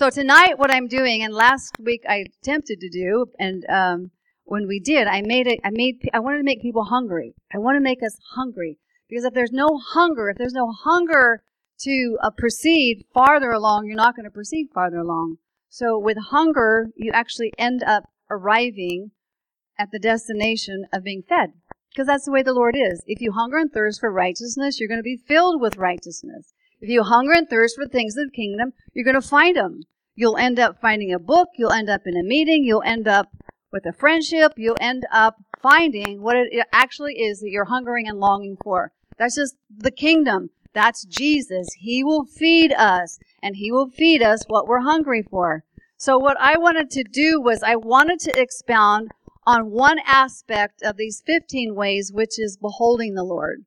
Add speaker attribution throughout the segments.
Speaker 1: So tonight, what I'm doing, and last week I attempted to do, and um, when we did, I made it. I made. I wanted to make people hungry. I want to make us hungry because if there's no hunger, if there's no hunger to uh, proceed farther along, you're not going to proceed farther along. So with hunger, you actually end up arriving at the destination of being fed. Because that's the way the Lord is. If you hunger and thirst for righteousness, you're going to be filled with righteousness. If you hunger and thirst for things of the kingdom, you're going to find them. You'll end up finding a book. You'll end up in a meeting. You'll end up with a friendship. You'll end up finding what it actually is that you're hungering and longing for. That's just the kingdom. That's Jesus. He will feed us and he will feed us what we're hungry for. So what I wanted to do was I wanted to expound on one aspect of these 15 ways, which is beholding the Lord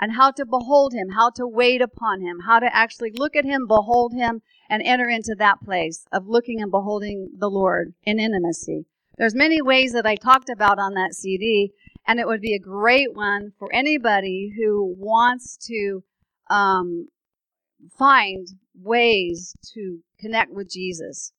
Speaker 1: and how to behold him, how to wait upon him, how to actually look at him, behold him, and enter into that place of looking and beholding the Lord in intimacy. There's many ways that I talked about on that CD, and it would be a great one for anybody who wants to um, find ways to connect with Jesus.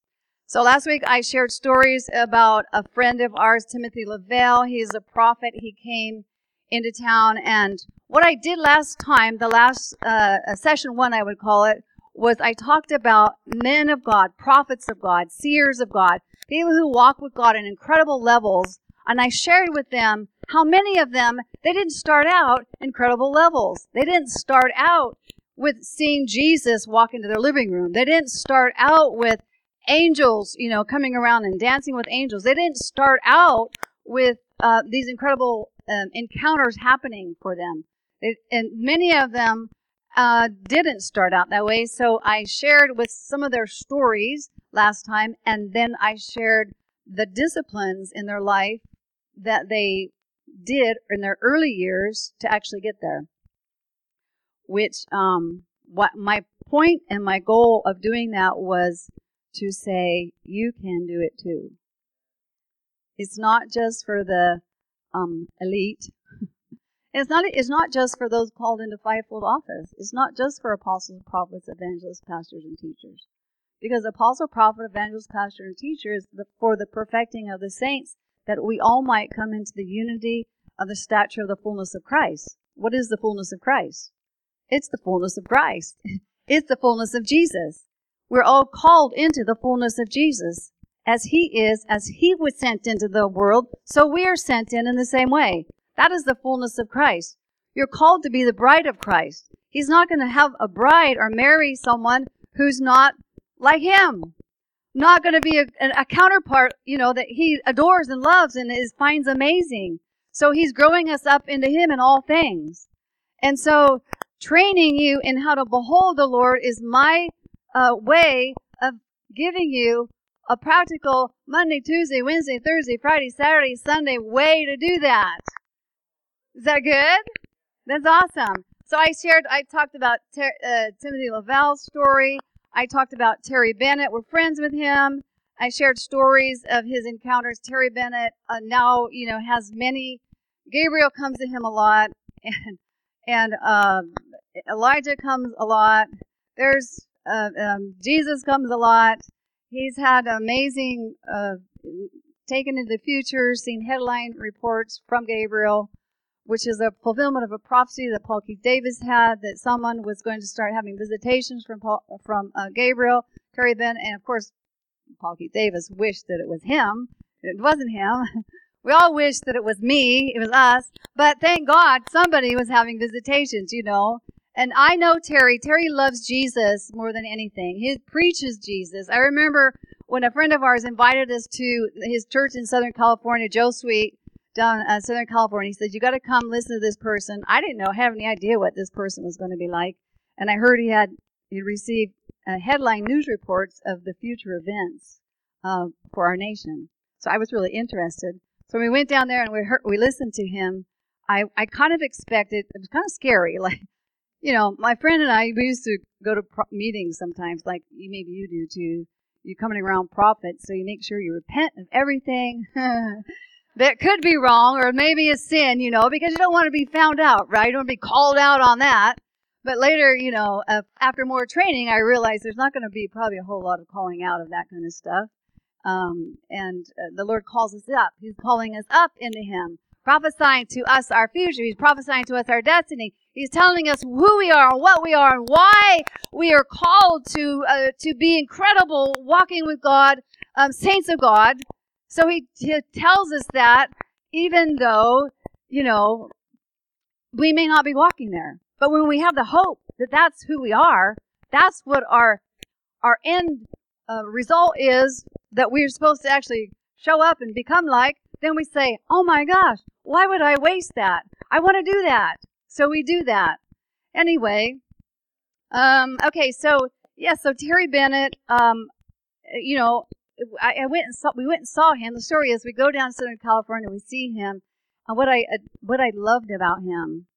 Speaker 1: So last week I shared stories about a friend of ours, Timothy Lavelle. He's a prophet. He came into town and what I did last time, the last uh, session one, I would call it, was I talked about men of God, prophets of God, seers of God, people who walk with God in incredible levels. And I shared with them how many of them, they didn't start out incredible levels. They didn't start out with seeing Jesus walk into their living room. They didn't start out with angels, you know, coming around and dancing with angels. They didn't start out with uh, these incredible um, encounters happening for them. It, and many of them uh, didn't start out that way. So I shared with some of their stories last time, and then I shared the disciplines in their life that they did in their early years to actually get there. Which, um, what my point and my goal of doing that was to say, you can do it too. It's not just for the um, elite it's not, it's not just for those called into fivefold office. It's not just for apostles, prophets, evangelists, pastors, and teachers. Because apostle, prophet, evangelist, pastor, and teacher is the, for the perfecting of the saints, that we all might come into the unity of the stature of the fullness of Christ. What is the fullness of Christ? It's the fullness of Christ. it's the fullness of Jesus. We're all called into the fullness of Jesus. As he is, as he was sent into the world, so we are sent in in the same way. That is the fullness of Christ. You're called to be the bride of Christ. He's not going to have a bride or marry someone who's not like him. Not going to be a, a counterpart, you know, that he adores and loves and is finds amazing. So he's growing us up into him in all things. And so training you in how to behold the Lord is my uh, way of giving you a practical Monday, Tuesday, Wednesday, Thursday, Friday, Saturday, Sunday way to do that. Is that good? That's awesome. So I shared, I talked about Ter- uh, Timothy Lavelle's story. I talked about Terry Bennett. We're friends with him. I shared stories of his encounters. Terry Bennett uh, now, you know, has many. Gabriel comes to him a lot, and and um, Elijah comes a lot. There's uh, um, Jesus comes a lot. He's had amazing, uh, taken into the future, seen headline reports from Gabriel which is a fulfillment of a prophecy that Paul Keith Davis had that someone was going to start having visitations from Paul, from uh, Gabriel, Terry Ben, and of course, Paul Keith Davis wished that it was him. It wasn't him. We all wished that it was me, it was us, but thank God somebody was having visitations, you know. And I know Terry. Terry loves Jesus more than anything. He preaches Jesus. I remember when a friend of ours invited us to his church in Southern California, Joe Sweet, down uh, Southern California. He said, "You got to come listen to this person." I didn't know, have any idea what this person was going to be like, and I heard he had he received uh, headline news reports of the future events uh, for our nation. So I was really interested. So we went down there and we heard, we listened to him. I I kind of expected it was kind of scary, like. You know, my friend and I, we used to go to pro- meetings sometimes, like maybe you do too. You're coming around prophets, so you make sure you repent of everything. that could be wrong or maybe a sin, you know, because you don't want to be found out, right? You don't want to be called out on that. but later, you know, uh, after more training, I realized there's not going to be probably a whole lot of calling out of that kind of stuff. Um, and uh, the Lord calls us up. He's calling us up into Him, prophesying to us our future. He's prophesying to us our destiny. He's telling us who we are, and what we are, and why we are called to uh, to be incredible, walking with God, um, saints of God. So he, he tells us that, even though you know we may not be walking there, but when we have the hope that that's who we are, that's what our our end uh, result is that we're supposed to actually show up and become like. Then we say, "Oh my gosh, why would I waste that? I want to do that." So we do that. Anyway, um, okay, so yeah, so Terry Bennett, um, you know, I, I, went and saw, we went and saw him. The story is we go down to Southern California, we see him, and what I what I loved about him,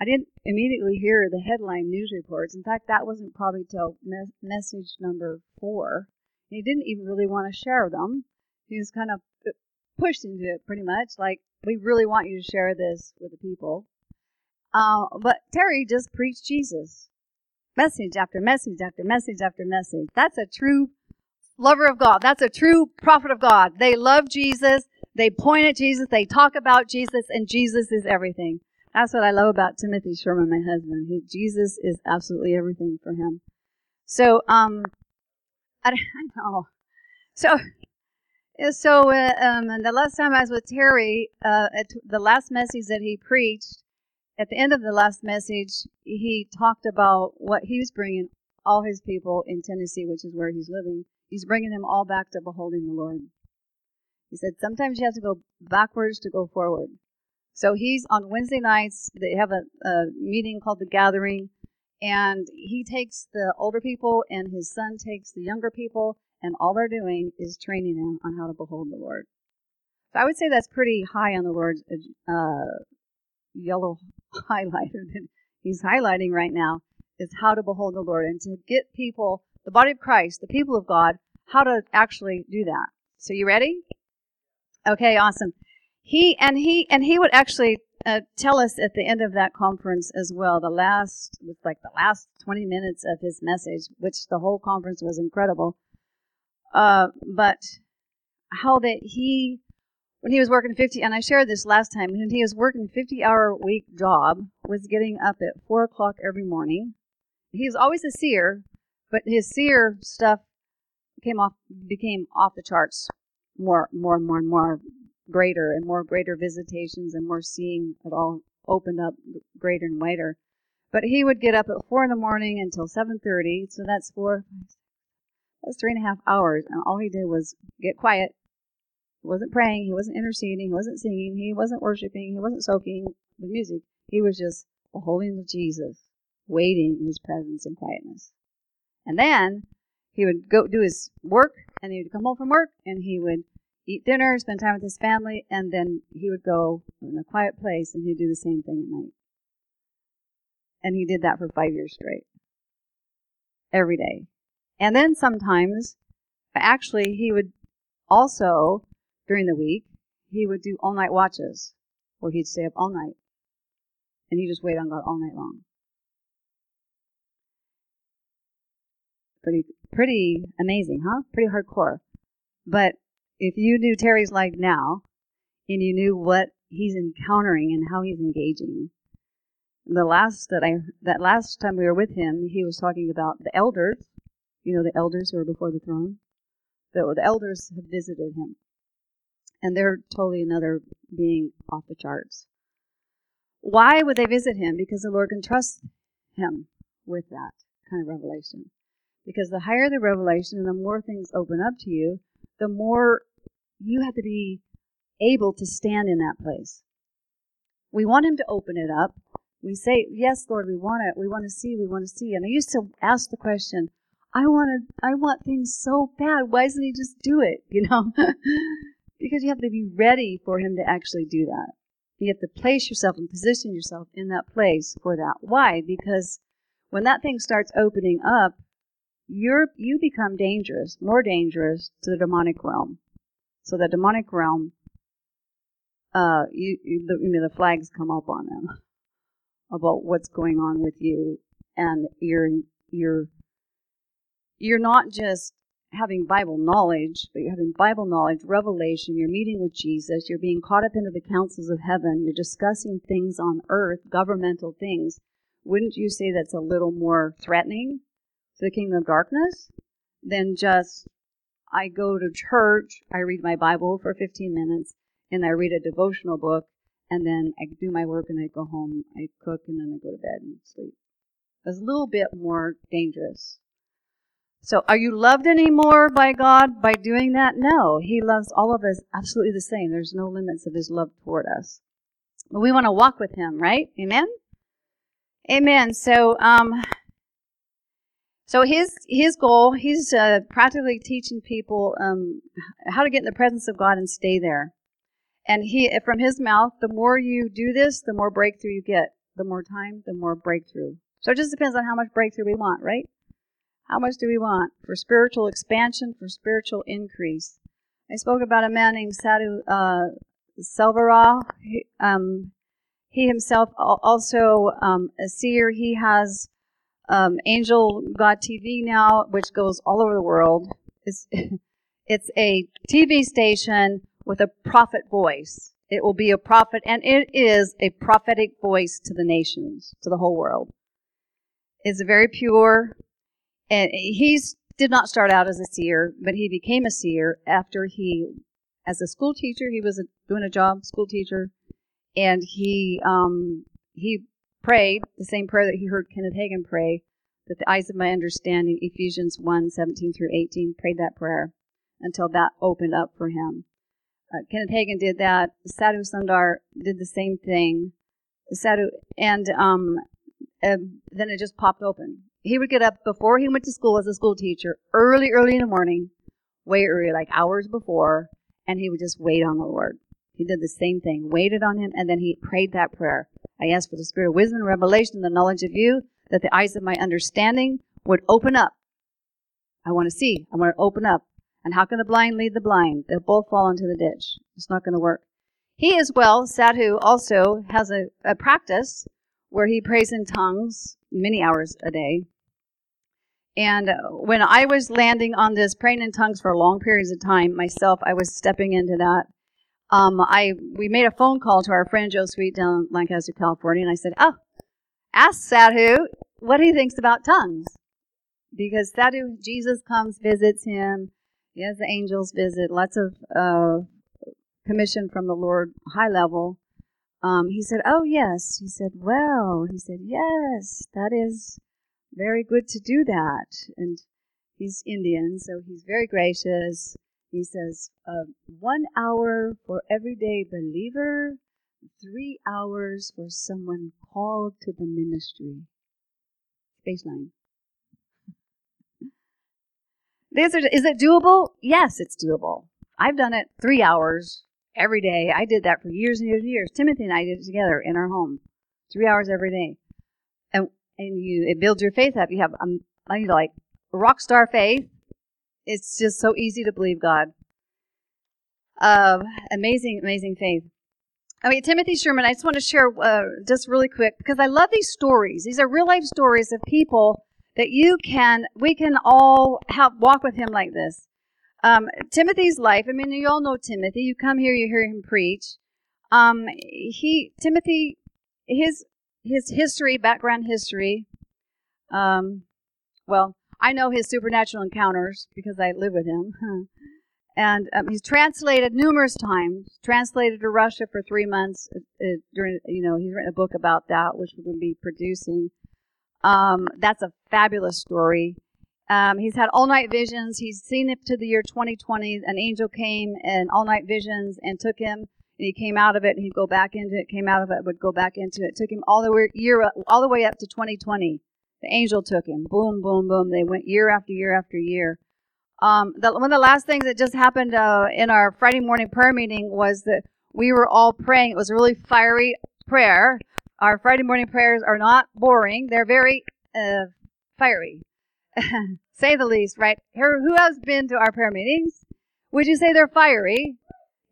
Speaker 1: I didn't immediately hear the headline news reports. In fact, that wasn't probably till me- message number four. He didn't even really want to share them. He was kind of uh, pushed into it pretty much, like we really want you to share this with the people. Uh, but Terry just preached Jesus. Message after message after message after message. That's a true lover of God. That's a true prophet of God. They love Jesus. They point at Jesus. They talk about Jesus, and Jesus is everything. That's what I love about Timothy Sherman, my husband. He, Jesus is absolutely everything for him. So, um, I, I know. So, so uh, um, the last time I was with Terry, uh, the last message that he preached, at the end of the last message, he talked about what he was bringing all his people in Tennessee, which is where he's living. He's bringing them all back to beholding the Lord. He said sometimes you have to go backwards to go forward. So he's on Wednesday nights. They have a, a meeting called the Gathering, and he takes the older people, and his son takes the younger people, and all they're doing is training them on how to behold the Lord. So I would say that's pretty high on the Lord's uh, yellow highlighter that he's highlighting right now is how to behold the Lord and to get people, the body of Christ, the people of God, how to actually do that. So you ready? Okay, awesome. He and he and he would actually uh, tell us at the end of that conference as well. The last, was like the last twenty minutes of his message, which the whole conference was incredible. Uh, but how that he when he was working 50, and I shared this last time, when he was working 50 hour week job, was getting up at 4 o'clock every morning. He was always a seer, but his seer stuff came off, became off the charts more, more and more and more greater and more greater visitations and more seeing it all opened up greater and wider. But he would get up at 4 in the morning until 7.30, so that's four, that's three and a half hours, and all he did was get quiet, he wasn't praying, he wasn't interceding, he wasn't singing, he wasn't worshiping, he wasn't soaking with music. He was just beholding Jesus, waiting in his presence in quietness. And then he would go do his work, and he would come home from work, and he would eat dinner, spend time with his family, and then he would go in a quiet place and he'd do the same thing at night. And he did that for five years straight. Every day. And then sometimes, actually, he would also during the week, he would do all night watches where he'd stay up all night and he'd just wait on God all night long. Pretty, pretty amazing, huh? Pretty hardcore. But if you knew Terry's life now and you knew what he's encountering and how he's engaging, the last that I that last time we were with him, he was talking about the elders. You know, the elders who are before the throne. The, the elders have visited him and they're totally another being off the charts. Why would they visit him? Because the Lord can trust him with that kind of revelation. Because the higher the revelation and the more things open up to you, the more you have to be able to stand in that place. We want him to open it up. We say, Yes, Lord, we want it. We want to see, we want to see. And I used to ask the question, I want to, I want things so bad. Why doesn't he just do it? You know? Because you have to be ready for him to actually do that. You have to place yourself and position yourself in that place for that. Why? Because when that thing starts opening up, you're you become dangerous, more dangerous to the demonic realm. So the demonic realm, uh, you, you the, you know, the flags come up on them about what's going on with you and you're you're you're not just having Bible knowledge, but you're having Bible knowledge, revelation, you're meeting with Jesus, you're being caught up into the councils of heaven, you're discussing things on earth, governmental things. Wouldn't you say that's a little more threatening to the kingdom of darkness than just I go to church, I read my Bible for 15 minutes, and I read a devotional book, and then I do my work and I go home, I cook, and then I go to bed and sleep. That's a little bit more dangerous. So, are you loved anymore by God by doing that? No. He loves all of us absolutely the same. There's no limits of His love toward us. But we want to walk with Him, right? Amen? Amen. So, um, so his his goal, he's uh, practically teaching people um, how to get in the presence of God and stay there. And he, from his mouth, the more you do this, the more breakthrough you get. The more time, the more breakthrough. So it just depends on how much breakthrough we want, right? How much do we want? For spiritual expansion, for spiritual increase. I spoke about a man named Sadhu uh, Selvaraj. He, um, he himself also um, a seer. He has um, Angel God TV now, which goes all over the world. It's, it's a TV station with a prophet voice. It will be a prophet, and it is a prophetic voice to the nations, to the whole world. It's a very pure, and he's did not start out as a seer, but he became a seer after he, as a school teacher, he was a, doing a job, school teacher, and he um, he prayed the same prayer that he heard Kenneth Hagin pray, that the eyes of my understanding, Ephesians 1, 17 through 18, prayed that prayer until that opened up for him. Uh, Kenneth Hagin did that. Sadhu Sundar did the same thing. Sadhu, and um, then it just popped open he would get up before he went to school as a school teacher, early, early in the morning, way early, like hours before, and he would just wait on the Lord. He did the same thing, waited on him, and then he prayed that prayer. I asked for the spirit of wisdom and revelation the knowledge of you, that the eyes of my understanding would open up. I want to see. I want to open up. And how can the blind lead the blind? They'll both fall into the ditch. It's not going to work. He as well, Sadhu, also has a, a practice where he prays in tongues many hours a day. And when I was landing on this praying in tongues for long periods of time myself, I was stepping into that. Um, I we made a phone call to our friend Joe Sweet down in Lancaster, California, and I said, "Oh, ask Sadhu what he thinks about tongues, because Sadhu Jesus comes, visits him. He has the angels visit, lots of uh, commission from the Lord, high level." Um, he said, Oh, yes. He said, Well, he said, Yes, that is very good to do that. And he's Indian, so he's very gracious. He says, uh, One hour for everyday believer, three hours for someone called to the ministry. Baseline. These are, is it doable? Yes, it's doable. I've done it three hours every day. I did that for years and years and years. Timothy and I did it together in our home, three hours every day, and you it builds your faith up. You have um, like rock star faith. It's just so easy to believe God. Uh, amazing, amazing faith. I mean, Timothy Sherman, I just want to share uh, just really quick because I love these stories. These are real life stories of people that you can, we can all help walk with him like this. Um, Timothy's life. I mean, you all know Timothy. You come here, you hear him preach. Um, he Timothy, his his history, background history. Um, well, I know his supernatural encounters because I live with him. and um, he's translated numerous times. Translated to Russia for three months. Uh, uh, during, you know, he's written a book about that, which we're going to be producing. Um, that's a fabulous story. Um, he's had all night visions. He's seen it to the year 2020. An angel came and all night visions and took him, and he came out of it. And he'd go back into it. Came out of it, would go back into it. took him all the way year, all the way up to 2020. The angel took him. Boom, boom, boom. They went year after year after year. Um, the, one of the last things that just happened uh, in our Friday morning prayer meeting was that we were all praying. It was a really fiery prayer. Our Friday morning prayers are not boring; they're very uh, fiery. say the least, right? Who has been to our prayer meetings? Would you say they're fiery?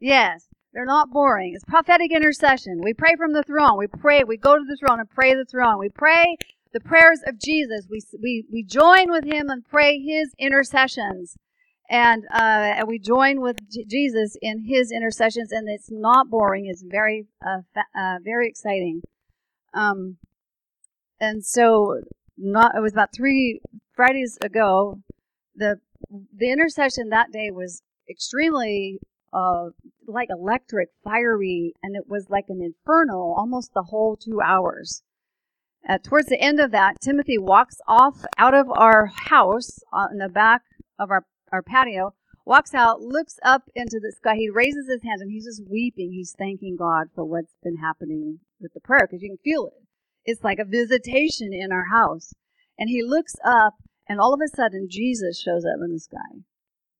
Speaker 1: Yes. They're not boring. It's prophetic intercession. We pray from the throne. We pray. We go to the throne and pray the throne. We pray the prayers of Jesus. We, we, we join with him and pray his intercessions. And, uh, and we join with J- Jesus in his intercessions, and it's not boring. It's very, uh, fa- uh, very exciting. Um, and so, not it was about three Fridays ago. The the intercession that day was extremely uh, like electric, fiery, and it was like an inferno almost the whole two hours. Uh, towards the end of that, Timothy walks off out of our house uh, in the back of our, our patio, walks out, looks up into the sky. He raises his hands and he's just weeping. He's thanking God for what's been happening with the prayer because you can feel it. It's like a visitation in our house. And he looks up, and all of a sudden, Jesus shows up in the sky.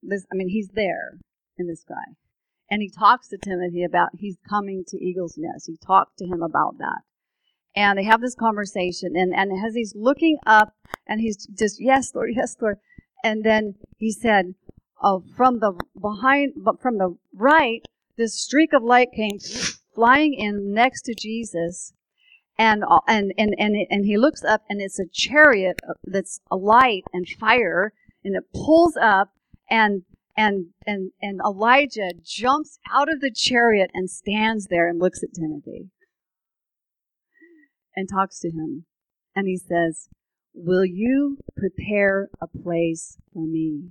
Speaker 1: This, I mean, he's there in the sky. And he talks to Timothy about he's coming to Eagle's Nest. He talked to him about that. And they have this conversation, and, and as he's looking up, and he's just, yes, Lord, yes, Lord. And then he said, oh, from the behind, but from the right, this streak of light came flying in next to Jesus, and and and and and he looks up, and it's a chariot that's alight and fire, and it pulls up, and and and and Elijah jumps out of the chariot and stands there and looks at Timothy and talks to him, and he says, "Will you prepare a place for me?"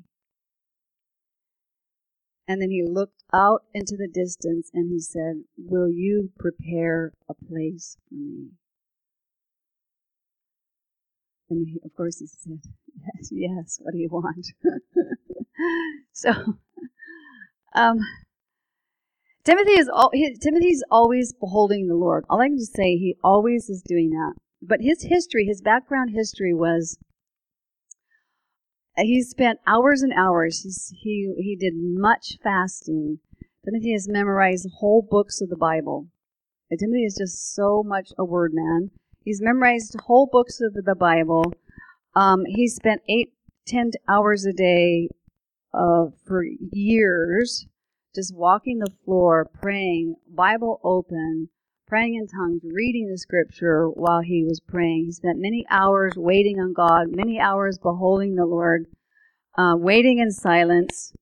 Speaker 1: And then he looked out into the distance and he said, Will you prepare a place for me? And he, of course he said, Yes, yes, what do you want? so, um, Timothy is all, he, Timothy's always beholding the Lord. All I can just say, he always is doing that. But his history, his background history was he spent hours and hours. He's, he he did much fasting. Timothy has memorized whole books of the Bible. And Timothy is just so much a word man. He's memorized whole books of the Bible. Um, he spent eight, ten hours a day uh, for years, just walking the floor, praying, Bible open, praying in tongues, reading the scripture while he was praying. He spent many hours waiting on God, many hours beholding the Lord, uh, waiting in silence.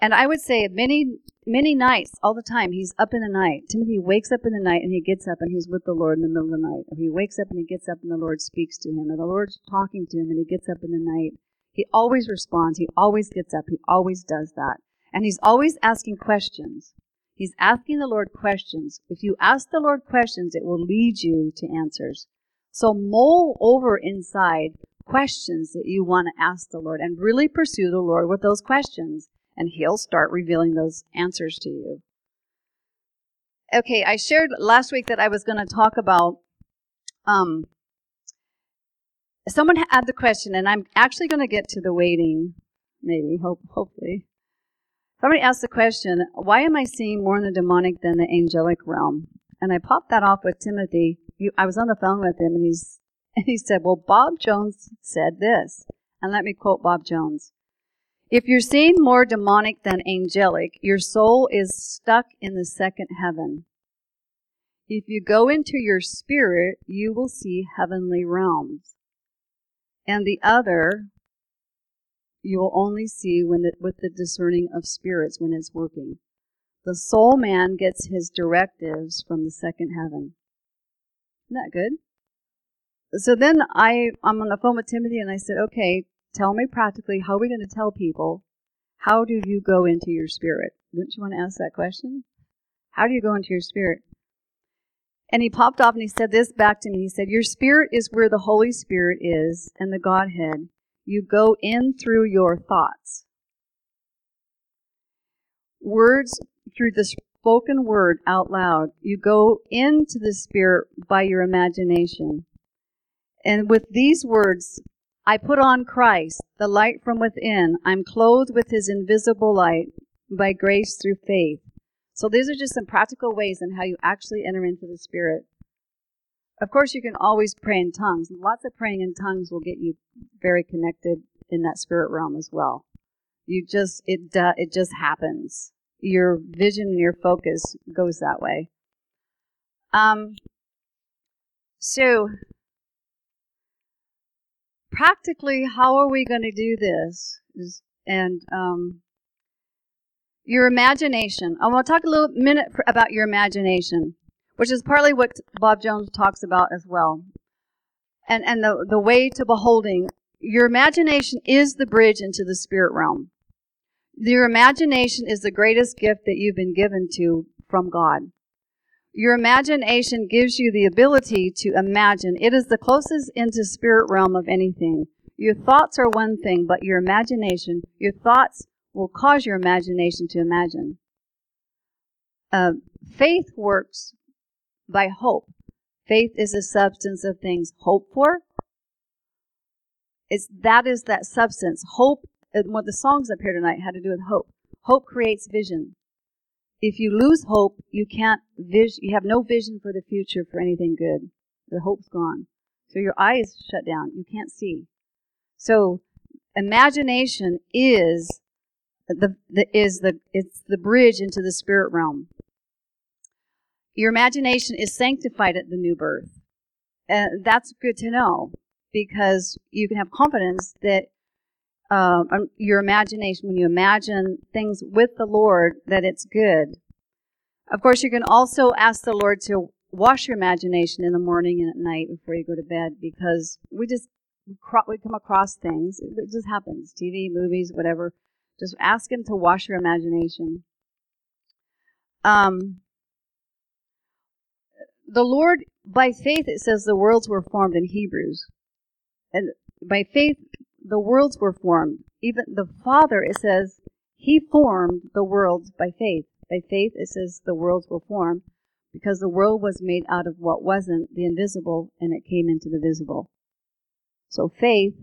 Speaker 1: And I would say many, many nights, all the time, he's up in the night. Timothy wakes up in the night and he gets up and he's with the Lord in the middle of the night. Or he wakes up and he gets up and the Lord speaks to him. Or the Lord's talking to him and he gets up in the night. He always responds. He always gets up. He always does that. And he's always asking questions. He's asking the Lord questions. If you ask the Lord questions, it will lead you to answers. So mull over inside questions that you want to ask the Lord and really pursue the Lord with those questions, and He'll start revealing those answers to you. Okay, I shared last week that I was going to talk about. Um, someone had the question, and I'm actually going to get to the waiting, maybe, hope, hopefully. Somebody asked the question, why am I seeing more in the demonic than the angelic realm? And I popped that off with Timothy. I was on the phone with him and he's and he said, Well, Bob Jones said this. And let me quote Bob Jones. If you're seeing more demonic than angelic, your soul is stuck in the second heaven. If you go into your spirit, you will see heavenly realms. And the other, you will only see when with the discerning of spirits when it's working. The soul man gets his directives from the second heaven. Isn't that good? So then I, I'm on the phone with Timothy and I said, okay, tell me practically, how are we going to tell people, how do you go into your spirit? Wouldn't you want to ask that question? How do you go into your spirit? And he popped off and he said this back to me. He said, Your spirit is where the Holy Spirit is and the Godhead you go in through your thoughts. Words through the spoken word out loud. You go into the Spirit by your imagination. And with these words, I put on Christ, the light from within. I'm clothed with his invisible light by grace through faith. So these are just some practical ways in how you actually enter into the Spirit. Of course, you can always pray in tongues. Lots of praying in tongues will get you very connected in that spirit realm as well. You just it uh, it just happens. Your vision and your focus goes that way. Um. So practically, how are we going to do this? And um, your imagination. I want to talk a little minute about your imagination, which is partly what Bob Jones talks about as well. And and the the way to beholding your imagination is the bridge into the spirit realm. Your imagination is the greatest gift that you've been given to from God. Your imagination gives you the ability to imagine. It is the closest into spirit realm of anything. Your thoughts are one thing, but your imagination, your thoughts will cause your imagination to imagine. Uh, faith works by hope. Faith is a substance of things hoped for. It's, that is that substance. Hope, and what the songs up here tonight had to do with hope. Hope creates vision. If you lose hope, you can't vision, you have no vision for the future for anything good. The hope's gone. So your eyes shut down. You can't see. So imagination is the, the is the it's the bridge into the spirit realm. Your imagination is sanctified at the new birth. Uh, that's good to know because you can have confidence that uh, your imagination, when you imagine things with the Lord, that it's good. Of course, you can also ask the Lord to wash your imagination in the morning and at night before you go to bed because we just we come across things. It just happens. TV, movies, whatever. Just ask Him to wash your imagination. Um, the Lord, by faith, it says the worlds were formed in Hebrews. And by faith, the worlds were formed. Even the Father, it says, He formed the worlds by faith. By faith, it says the worlds were formed because the world was made out of what wasn't, the invisible, and it came into the visible. So faith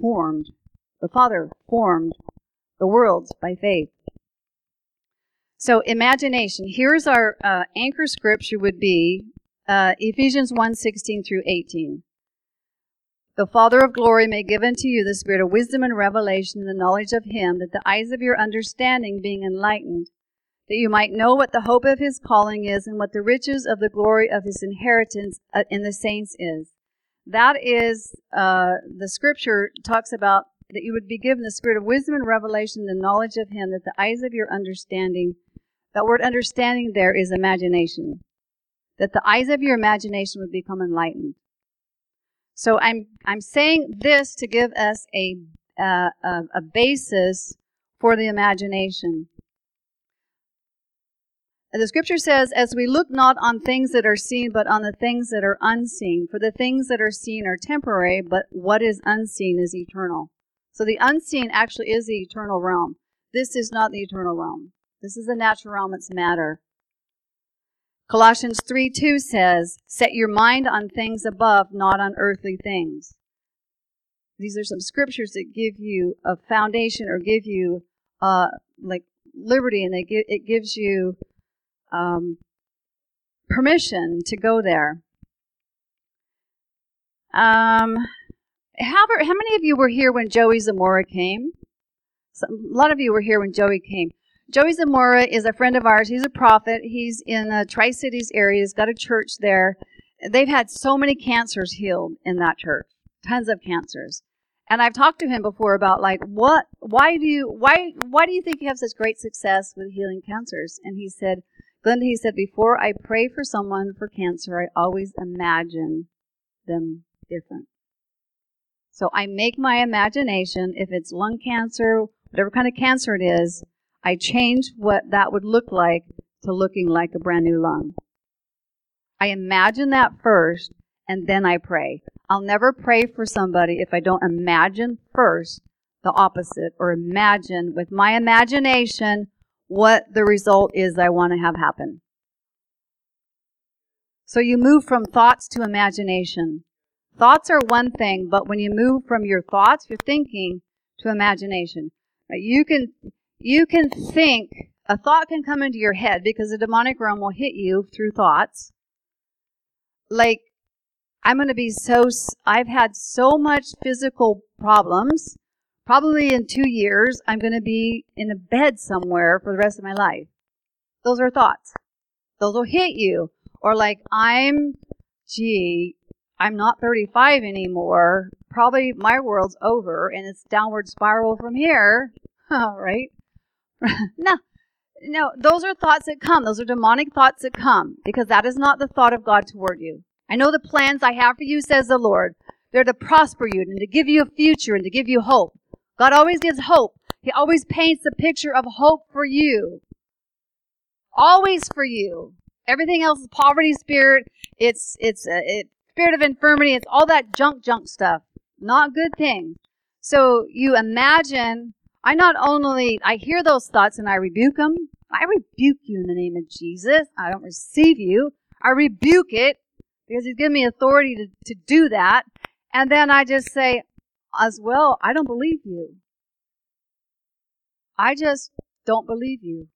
Speaker 1: formed, the Father formed the worlds by faith. So imagination. Here's our uh, anchor scripture would be uh, Ephesians 1, 16 through 18. The Father of glory may give unto you the spirit of wisdom and revelation and the knowledge of him, that the eyes of your understanding being enlightened, that you might know what the hope of his calling is and what the riches of the glory of his inheritance uh, in the saints is. That is, uh, the scripture talks about that you would be given the spirit of wisdom and revelation, the knowledge of Him, that the eyes of your understanding, that word understanding there is imagination, that the eyes of your imagination would become enlightened. So I'm I'm saying this to give us a uh, a, a basis for the imagination. The scripture says, As we look not on things that are seen, but on the things that are unseen. For the things that are seen are temporary, but what is unseen is eternal. So the unseen actually is the eternal realm. This is not the eternal realm. This is the natural realm, it's matter. Colossians 3 2 says, Set your mind on things above, not on earthly things. These are some scriptures that give you a foundation or give you uh, like liberty, and give, it gives you um, permission to go there. Um, how, how many of you were here when Joey Zamora came? Some, a lot of you were here when Joey came. Joey Zamora is a friend of ours. He's a prophet. He's in the Tri Cities area. He's got a church there. They've had so many cancers healed in that church, tons of cancers. And I've talked to him before about like what, why do you, why, why do you think you have such great success with healing cancers? And he said, Glenda, he said, before I pray for someone for cancer, I always imagine them different. So I make my imagination, if it's lung cancer, whatever kind of cancer it is, I change what that would look like to looking like a brand new lung. I imagine that first and then I pray. I'll never pray for somebody if I don't imagine first the opposite or imagine with my imagination what the result is I want to have happen. So you move from thoughts to imagination. Thoughts are one thing, but when you move from your thoughts, your thinking, to imagination, you can you can think a thought can come into your head because the demonic realm will hit you through thoughts. Like I'm going to be so I've had so much physical problems. Probably in 2 years I'm going to be in a bed somewhere for the rest of my life. Those are thoughts. Those will hit you or like I'm gee, I'm not 35 anymore. Probably my world's over and it's downward spiral from here. right? no, no, those are thoughts that come. Those are demonic thoughts that come because that is not the thought of God toward you. I know the plans I have for you, says the Lord. They're to prosper you and to give you a future and to give you hope. God always gives hope. He always paints a picture of hope for you. Always for you. Everything else is poverty spirit. It's, it's, uh, it, spirit of infirmity. It's all that junk, junk stuff. Not good things. So you imagine, I not only, I hear those thoughts and I rebuke them. I rebuke you in the name of Jesus. I don't receive you. I rebuke it because he's given me authority to, to do that. And then I just say, as well, I don't believe you. I just don't believe you.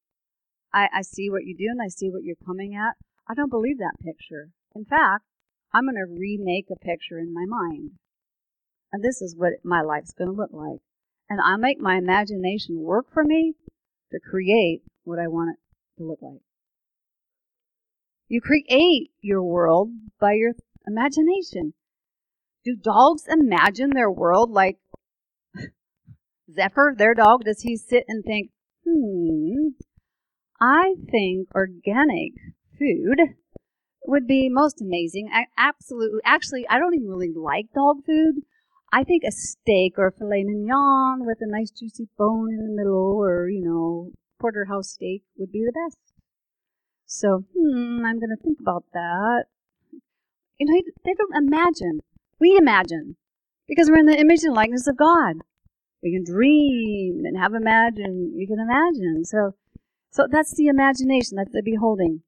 Speaker 1: I, I see what you're doing. I see what you're coming at. I don't believe that picture. In fact, I'm going to remake a picture in my mind. And this is what my life's going to look like. And I make my imagination work for me to create what I want it to look like. You create your world by your imagination. Do dogs imagine their world like Zephyr, their dog? Does he sit and think, hmm, I think organic food would be most amazing. I absolutely, actually, I don't even really like dog food. I think a steak or a filet mignon with a nice juicy bone in the middle, or you know, porterhouse steak would be the best. So, hmm, I'm going to think about that. You know, they don't imagine. We imagine because we're in the image and likeness of God. We can dream and have imagine. We can imagine. So so that's the imagination, that's the beholding.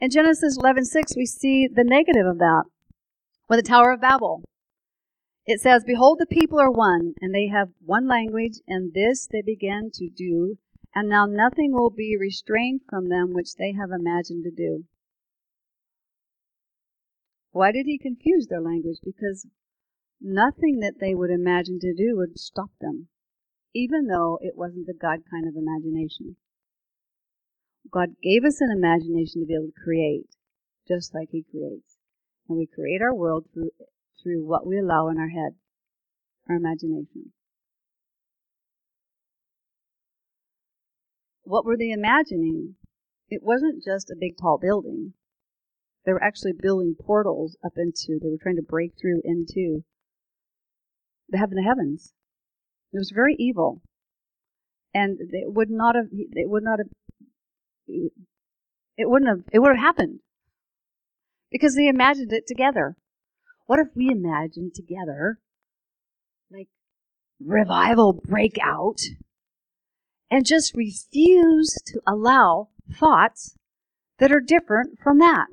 Speaker 1: In Genesis 11:6, we see the negative of that with the Tower of Babel. It says, Behold, the people are one, and they have one language, and this they began to do, and now nothing will be restrained from them which they have imagined to do. Why did he confuse their language? Because nothing that they would imagine to do would stop them, even though it wasn't the God kind of imagination. God gave us an imagination to be able to create, just like He creates. And we create our world through, through what we allow in our head, our imagination. What were they imagining? It wasn't just a big tall building. They were actually building portals up into, they were trying to break through into the heaven of heavens. It was very evil. And they would not have, it would not have it wouldn't have it would have happened because they imagined it together. What if we imagine together like revival breakout and just refuse to allow thoughts that are different from that?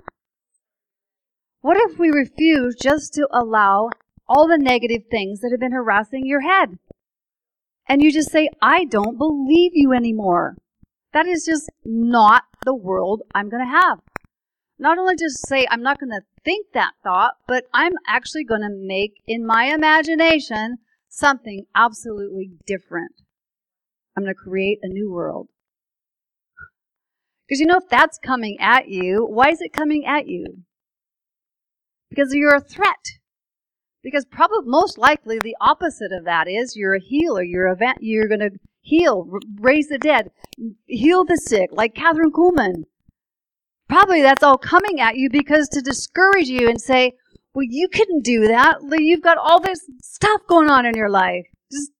Speaker 1: What if we refuse just to allow all the negative things that have been harassing your head? And you just say, I don't believe you anymore. That is just not the world I'm going to have. Not only just say I'm not going to think that thought, but I'm actually going to make in my imagination something absolutely different. I'm going to create a new world. Because you know, if that's coming at you, why is it coming at you? Because you're a threat. Because probably most likely the opposite of that is you're a healer. You're a you're going to heal, raise the dead, heal the sick, like Kathryn Kuhlman. Probably that's all coming at you because to discourage you and say, well, you couldn't do that. You've got all this stuff going on in your life. Just,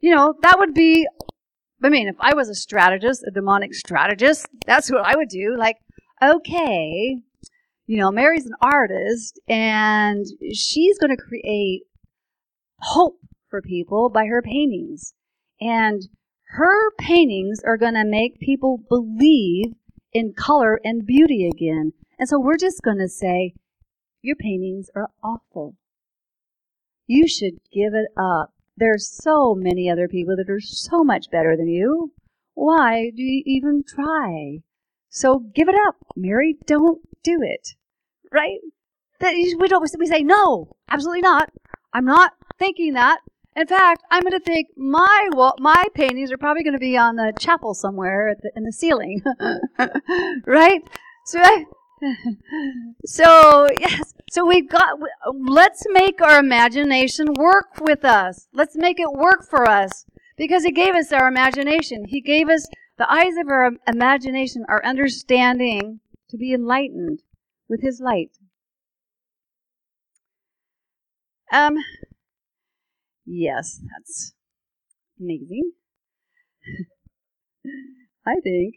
Speaker 1: you know, that would be, I mean, if I was a strategist, a demonic strategist, that's what I would do. Like, okay, you know, Mary's an artist and she's going to create hope for people by her paintings. And her paintings are going to make people believe in color and beauty again. And so we're just going to say, Your paintings are awful. You should give it up. There's so many other people that are so much better than you. Why do you even try? So give it up, Mary. Don't do it. Right? That we don't. We say no, absolutely not. I'm not thinking that. In fact, I'm going to think my wall, my paintings are probably going to be on the chapel somewhere the, in the ceiling, right? So I, so yes, so we've got. Let's make our imagination work with us. Let's make it work for us because He gave us our imagination. He gave us the eyes of our imagination, our understanding, to be enlightened with His light. Um. Yes, that's amazing. I think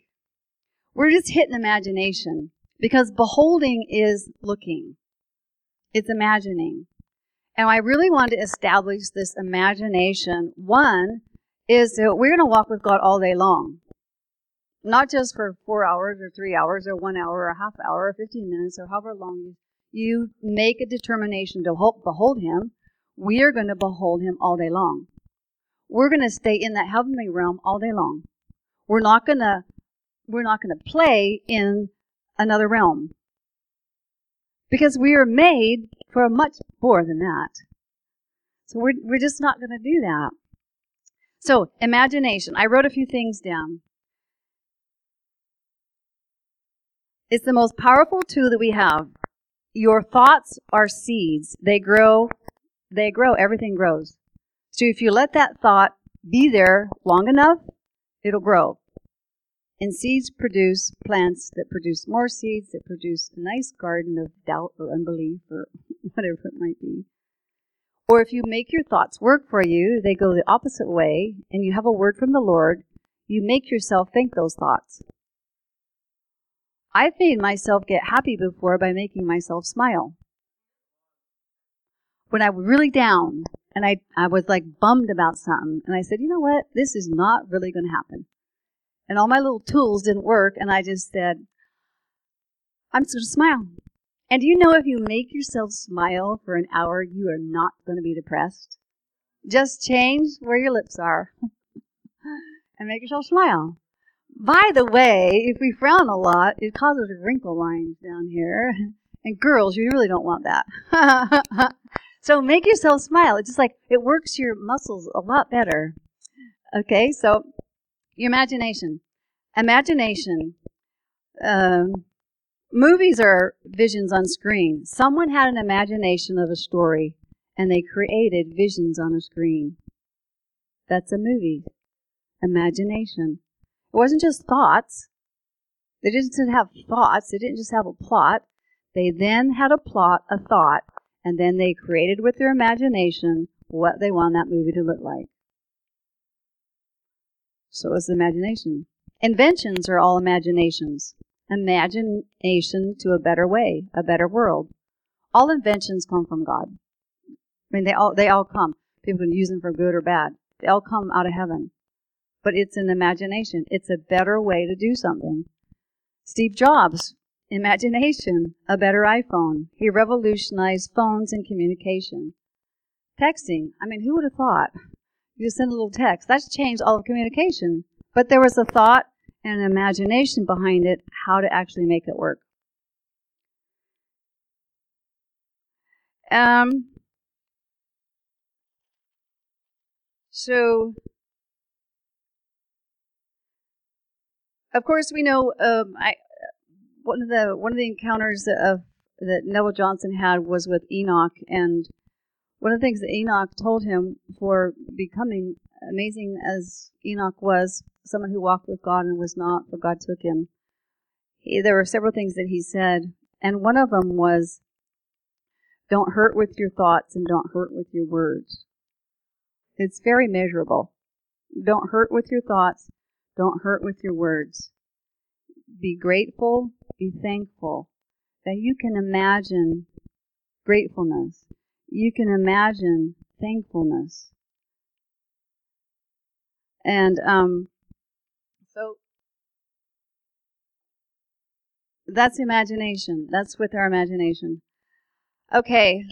Speaker 1: we're just hitting imagination. Because beholding is looking, it's imagining. And I really want to establish this imagination. One is that we're going to walk with God all day long. Not just for four hours or three hours or one hour or a half hour or 15 minutes or however long you make a determination to behold Him. We are going to behold Him all day long. We're going to stay in that heavenly realm all day long. We're not going to we're not going to play in another realm. Because we are made for much more than that. So we're, we're just not going to do that. So, imagination. I wrote a few things down. It's the most powerful tool that we have. Your thoughts are seeds. They grow, they grow, everything grows. So if you let that thought be there long enough, it'll grow. And seeds produce plants that produce more seeds, that produce a nice garden of doubt or unbelief or whatever it might be. Or if you make your thoughts work for you, they go the opposite way, and you have a word from the Lord, you make yourself think those thoughts. I've made myself get happy before by making myself smile. When I was really down and I, I was like bummed about something, and I said, you know what? This is not really going to happen and all my little tools didn't work, and I just said, I'm just going to smile. And do you know if you make yourself smile for an hour, you are not going to be depressed? Just change where your lips are and make yourself smile. By the way, if we frown a lot, it causes wrinkle lines down here. And girls, you really don't want that. so make yourself smile. It's just like it works your muscles a lot better. Okay, so your imagination. Imagination. Um, movies are visions on screen. Someone had an imagination of a story and they created visions on a screen. That's a movie. Imagination. It wasn't just thoughts. They didn't have thoughts. They didn't just have a plot. They then had a plot, a thought, and then they created with their imagination what they want that movie to look like. So is imagination. Inventions are all imaginations. Imagination to a better way, a better world. All inventions come from God. I mean, they all they all come. People can use them for good or bad. They all come out of heaven. But it's an imagination. It's a better way to do something. Steve Jobs, imagination, a better iPhone. He revolutionized phones and communication. Texting. I mean, who would have thought? You just send a little text. That's changed all of communication. But there was a thought and an imagination behind it, how to actually make it work. Um, so, of course, we know um, I, one of the one of the encounters of that Neville Johnson had was with Enoch, and one of the things that Enoch told him for becoming amazing as Enoch was, someone who walked with God and was not, for God took him. He, there were several things that he said, and one of them was, "Don't hurt with your thoughts and don't hurt with your words." It's very measurable. Don't hurt with your thoughts. Don't hurt with your words. Be grateful. Be thankful that you can imagine gratefulness you can imagine thankfulness. And um, so that's imagination. That's with our imagination. Okay.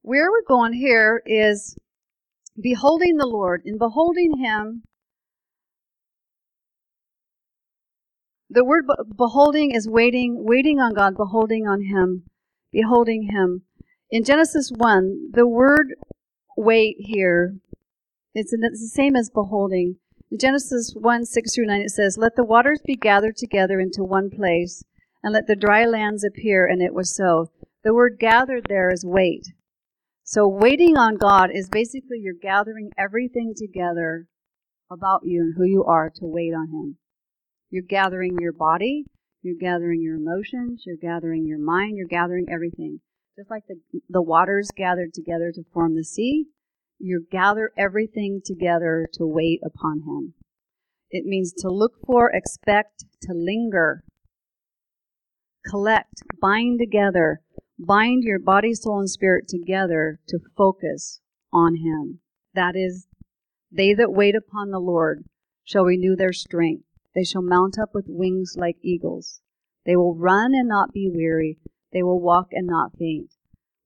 Speaker 1: Where we're going here is beholding the Lord. In beholding Him, The word beholding is waiting, waiting on God, beholding on Him, beholding Him. In Genesis 1, the word wait here, it's, the same as beholding. In Genesis 1 6 through 9, it says, Let the waters be gathered together into one place, and let the dry lands appear, and it was so. The word gathered there is wait. So waiting on God is basically you're gathering everything together about you and who you are to wait on Him. You're gathering your body, you're gathering your emotions, you're gathering your mind, you're gathering everything. Just like the, the waters gathered together to form the sea, you gather everything together to wait upon Him. It means to look for, expect, to linger, collect, bind together, bind your body, soul, and spirit together to focus on Him. That is, they that wait upon the Lord shall renew their strength. They shall mount up with wings like eagles. They will run and not be weary. They will walk and not faint.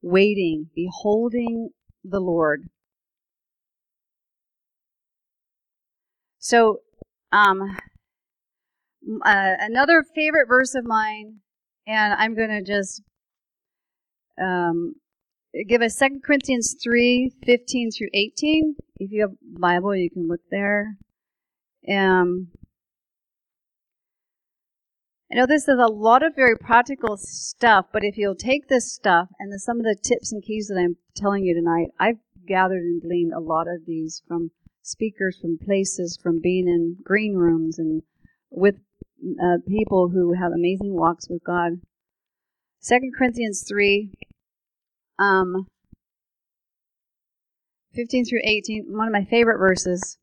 Speaker 1: Waiting, beholding the Lord. So, um, uh, another favorite verse of mine, and I'm going to just um, give us 2 Corinthians 3 15 through 18. If you have Bible, you can look there. Um, I know this is a lot of very practical stuff, but if you'll take this stuff and the, some of the tips and keys that I'm telling you tonight, I've gathered and gleaned a lot of these from speakers, from places, from being in green rooms and with uh, people who have amazing walks with God. Second Corinthians 3, um, 15 through 18, one of my favorite verses.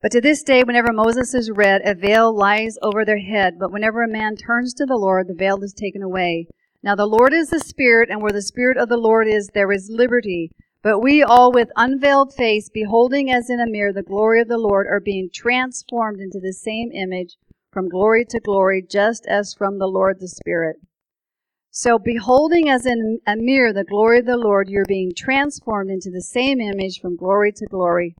Speaker 1: But to this day, whenever Moses is read, a veil lies over their head. But whenever a man turns to the Lord, the veil is taken away. Now the Lord is the Spirit, and where the Spirit of the Lord is, there is liberty. But we all with unveiled face, beholding as in a mirror the glory of the Lord, are being transformed into the same image from glory to glory, just as from the Lord the Spirit. So, beholding as in a mirror the glory of the Lord, you're being transformed into the same image from glory to glory,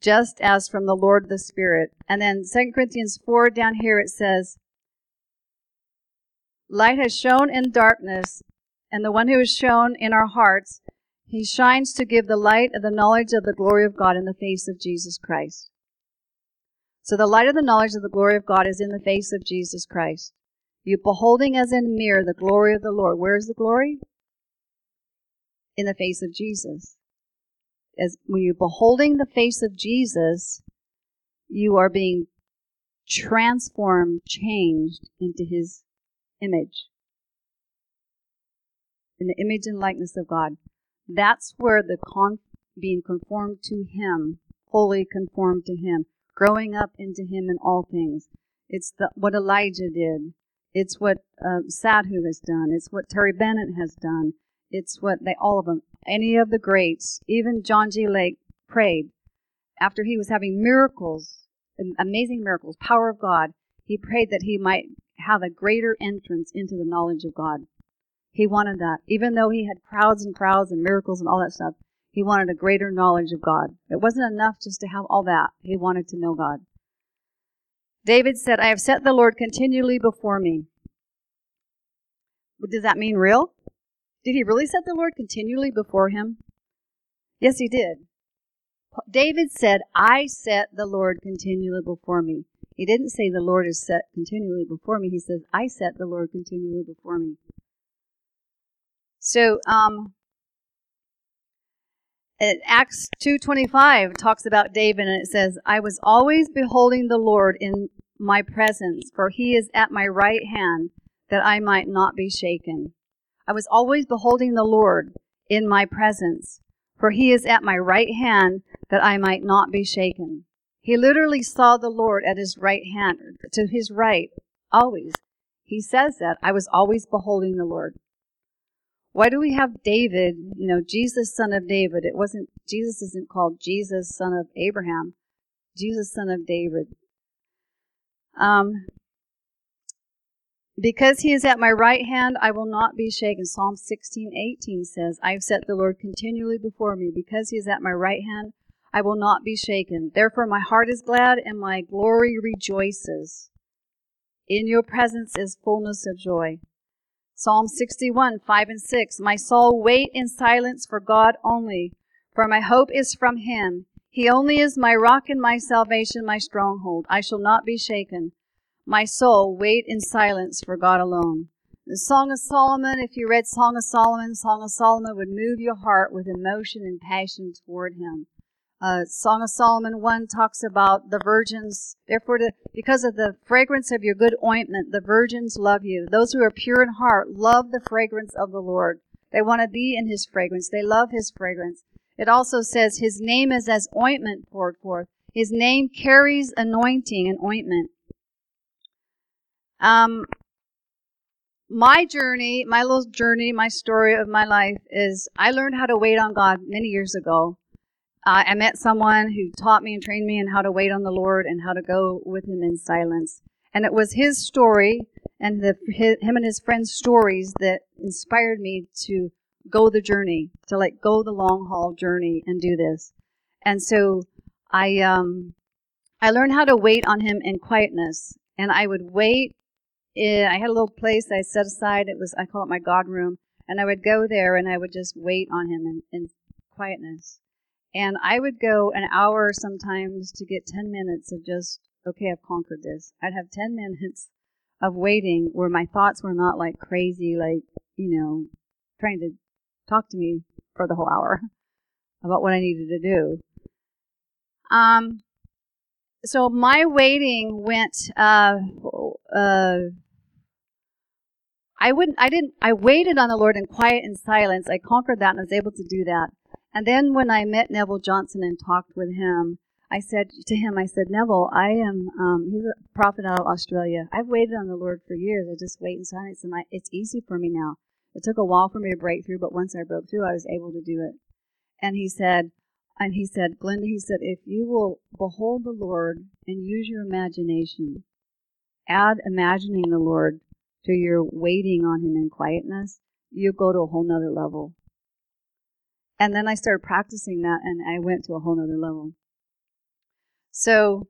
Speaker 1: just as from the Lord the Spirit. And then 2 Corinthians 4 down here it says, Light has shone in darkness, and the one who is shown in our hearts, he shines to give the light of the knowledge of the glory of God in the face of Jesus Christ. So the light of the knowledge of the glory of God is in the face of Jesus Christ. You beholding as in a mirror the glory of the Lord. Where is the glory? In the face of Jesus. As when you're beholding the face of Jesus, you are being transformed, changed into his image. In the image and likeness of God. That's where the con- being conformed to him, fully conformed to him, growing up into him in all things. It's the, what Elijah did. It's what uh, Sadhu has done. It's what Terry Bennett has done. It's what they, all of them, any of the greats, even John G. Lake prayed after he was having miracles, amazing miracles, power of God. He prayed that he might have a greater entrance into the knowledge of God. He wanted that. Even though he had crowds and crowds and miracles and all that stuff, he wanted a greater knowledge of God. It wasn't enough just to have all that. He wanted to know God. David said, I have set the Lord continually before me. Does that mean real? Did he really set the Lord continually before him? Yes, he did. David said, I set the Lord continually before me. He didn't say the Lord is set continually before me. He says, I set the Lord continually before me. So, um, Acts 2.25 talks about David and it says, I was always beholding the Lord in my presence, for he is at my right hand, that I might not be shaken. I was always beholding the Lord in my presence, for he is at my right hand, that I might not be shaken. He literally saw the Lord at his right hand, to his right, always. He says that, I was always beholding the Lord. Why do we have David, you know, Jesus, son of David? It wasn't, Jesus isn't called Jesus, son of Abraham. Jesus, son of David. Um, because he is at my right hand, I will not be shaken. Psalm 16, 18 says, I've set the Lord continually before me. Because he is at my right hand, I will not be shaken. Therefore my heart is glad and my glory rejoices. In your presence is fullness of joy. Psalm 61, 5 and 6. My soul wait in silence for God only, for my hope is from him. He only is my rock and my salvation, my stronghold. I shall not be shaken. My soul, wait in silence for God alone. The Song of Solomon, if you read Song of Solomon, Song of Solomon would move your heart with emotion and passion toward him. Uh, Song of Solomon 1 talks about the virgins. Therefore, because of the fragrance of your good ointment, the virgins love you. Those who are pure in heart love the fragrance of the Lord. They want to be in his fragrance. They love his fragrance. It also says his name is as ointment poured forth. His name carries anointing and ointment. Um, my journey, my little journey, my story of my life is I learned how to wait on God many years ago. Uh, I met someone who taught me and trained me in how to wait on the Lord and how to go with Him in silence. And it was his story and the, his, him and his friends' stories that inspired me to go the journey, to like go the long haul journey and do this. And so I um I learned how to wait on him in quietness, and I would wait. In, I had a little place I set aside. It was I call it my God room, and I would go there and I would just wait on him in, in quietness. And I would go an hour sometimes to get ten minutes of just okay, I've conquered this. I'd have ten minutes of waiting where my thoughts were not like crazy, like you know, trying to talk to me for the whole hour about what I needed to do. Um, so my waiting went. Uh, uh, I wouldn't. I didn't. I waited on the Lord in quiet and silence. I conquered that, and was able to do that. And then when I met Neville Johnson and talked with him, I said to him, I said, Neville, I am. Um, he's a prophet out of Australia. I've waited on the Lord for years. I just wait in silence, and I, it's easy for me now. It took a while for me to break through, but once I broke through, I was able to do it. And he said, and he said, Glenda, he said, if you will behold the Lord and use your imagination, add imagining the Lord to your waiting on Him in quietness, you go to a whole nother level. And then I started practicing that, and I went to a whole nother level. So,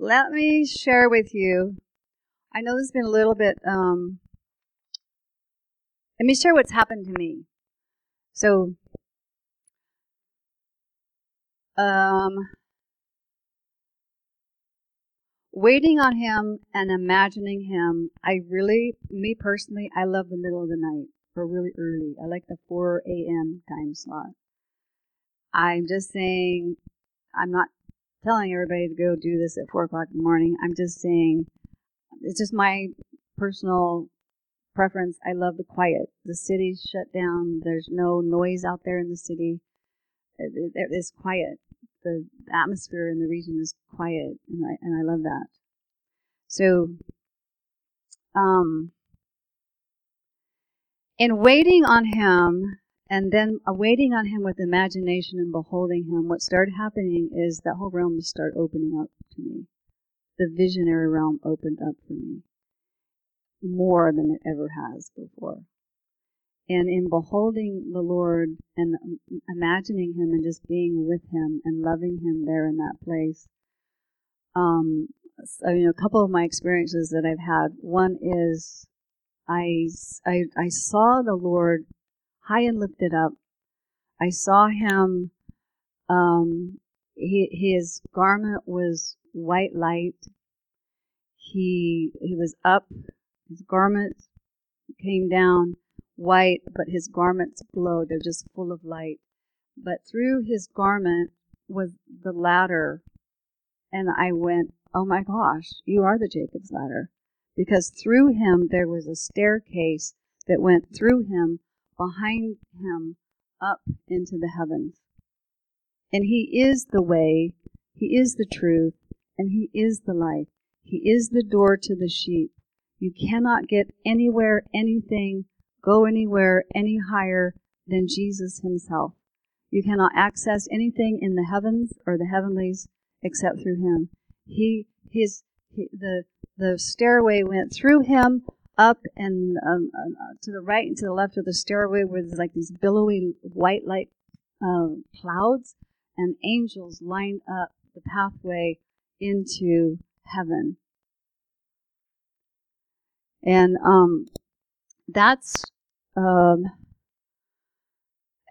Speaker 1: let me share with you. I know this has been a little bit um, let me share what's happened to me. So, um, waiting on him and imagining him, I really, me personally, I love the middle of the night or really early. I like the 4 a.m. time slot. I'm just saying, I'm not telling everybody to go do this at 4 o'clock in the morning. I'm just saying, it's just my personal preference. I love the quiet. The city's shut down. There's no noise out there in the city. It, it, it's quiet. The atmosphere in the region is quiet, and I and I love that. So, um, in waiting on Him, and then waiting on Him with imagination and beholding Him, what started happening is that whole realm started opening up to me. The visionary realm opened up for me more than it ever has before. And in beholding the Lord and imagining Him and just being with Him and loving Him there in that place, um, so, you know, a couple of my experiences that I've had. One is I, I, I saw the Lord high and lifted up. I saw Him. Um, he, his garment was white light. He he was up his garment came down white, but his garments glowed. They're just full of light. But through his garment was the ladder. And I went, Oh my gosh, you are the Jacob's ladder. Because through him there was a staircase that went through him, behind him, up into the heavens. And he is the way, he is the truth, and he is the life. He is the door to the sheep. You cannot get anywhere, anything, go anywhere any higher than Jesus himself. You cannot access anything in the heavens or the heavenlies except through him. He, his, he, the, the stairway went through him up and um, uh, to the right and to the left of the stairway were like these billowy white light uh, clouds, and angels lined up the pathway into heaven. And um, that's um,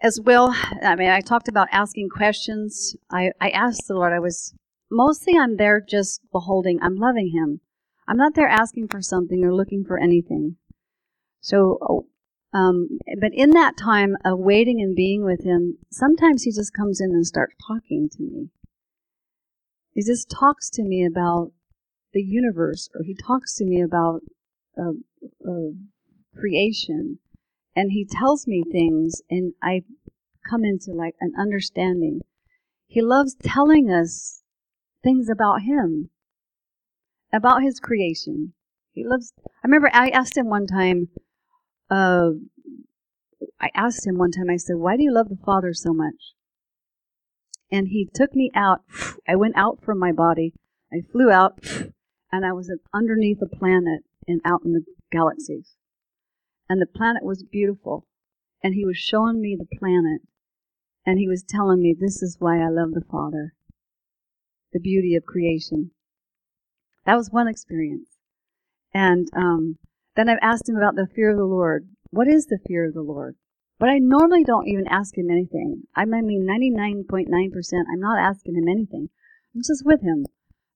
Speaker 1: as well, I mean, I talked about asking questions. I, I asked the Lord, I was mostly I'm there just beholding, I'm loving Him. I'm not there asking for something or looking for anything. So, um, but in that time of waiting and being with Him, sometimes He just comes in and starts talking to me. He just talks to me about the universe, or He talks to me about uh, uh, creation and he tells me things and I come into like an understanding. He loves telling us things about him, about his creation. He loves, I remember I asked him one time, uh, I asked him one time, I said, why do you love the Father so much? And he took me out. I went out from my body. I flew out and I was underneath a planet and out in the galaxies and the planet was beautiful. And he was showing me the planet, and he was telling me, This is why I love the Father the beauty of creation. That was one experience. And um, then I've asked him about the fear of the Lord. What is the fear of the Lord? But I normally don't even ask him anything. I mean, 99.9%, I'm not asking him anything. I'm just with him.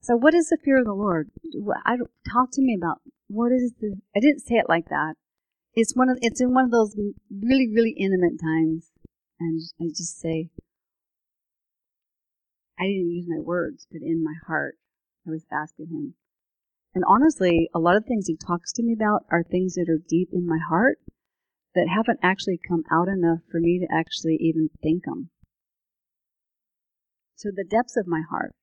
Speaker 1: So, what is the fear of the Lord? I, talk to me about what is the. I didn't say it like that it's one of it's in one of those really really intimate times, and I just say, I didn't use my words, but in my heart, I was asking him. And honestly, a lot of things he talks to me about are things that are deep in my heart that haven't actually come out enough for me to actually even think them. So the depths of my heart,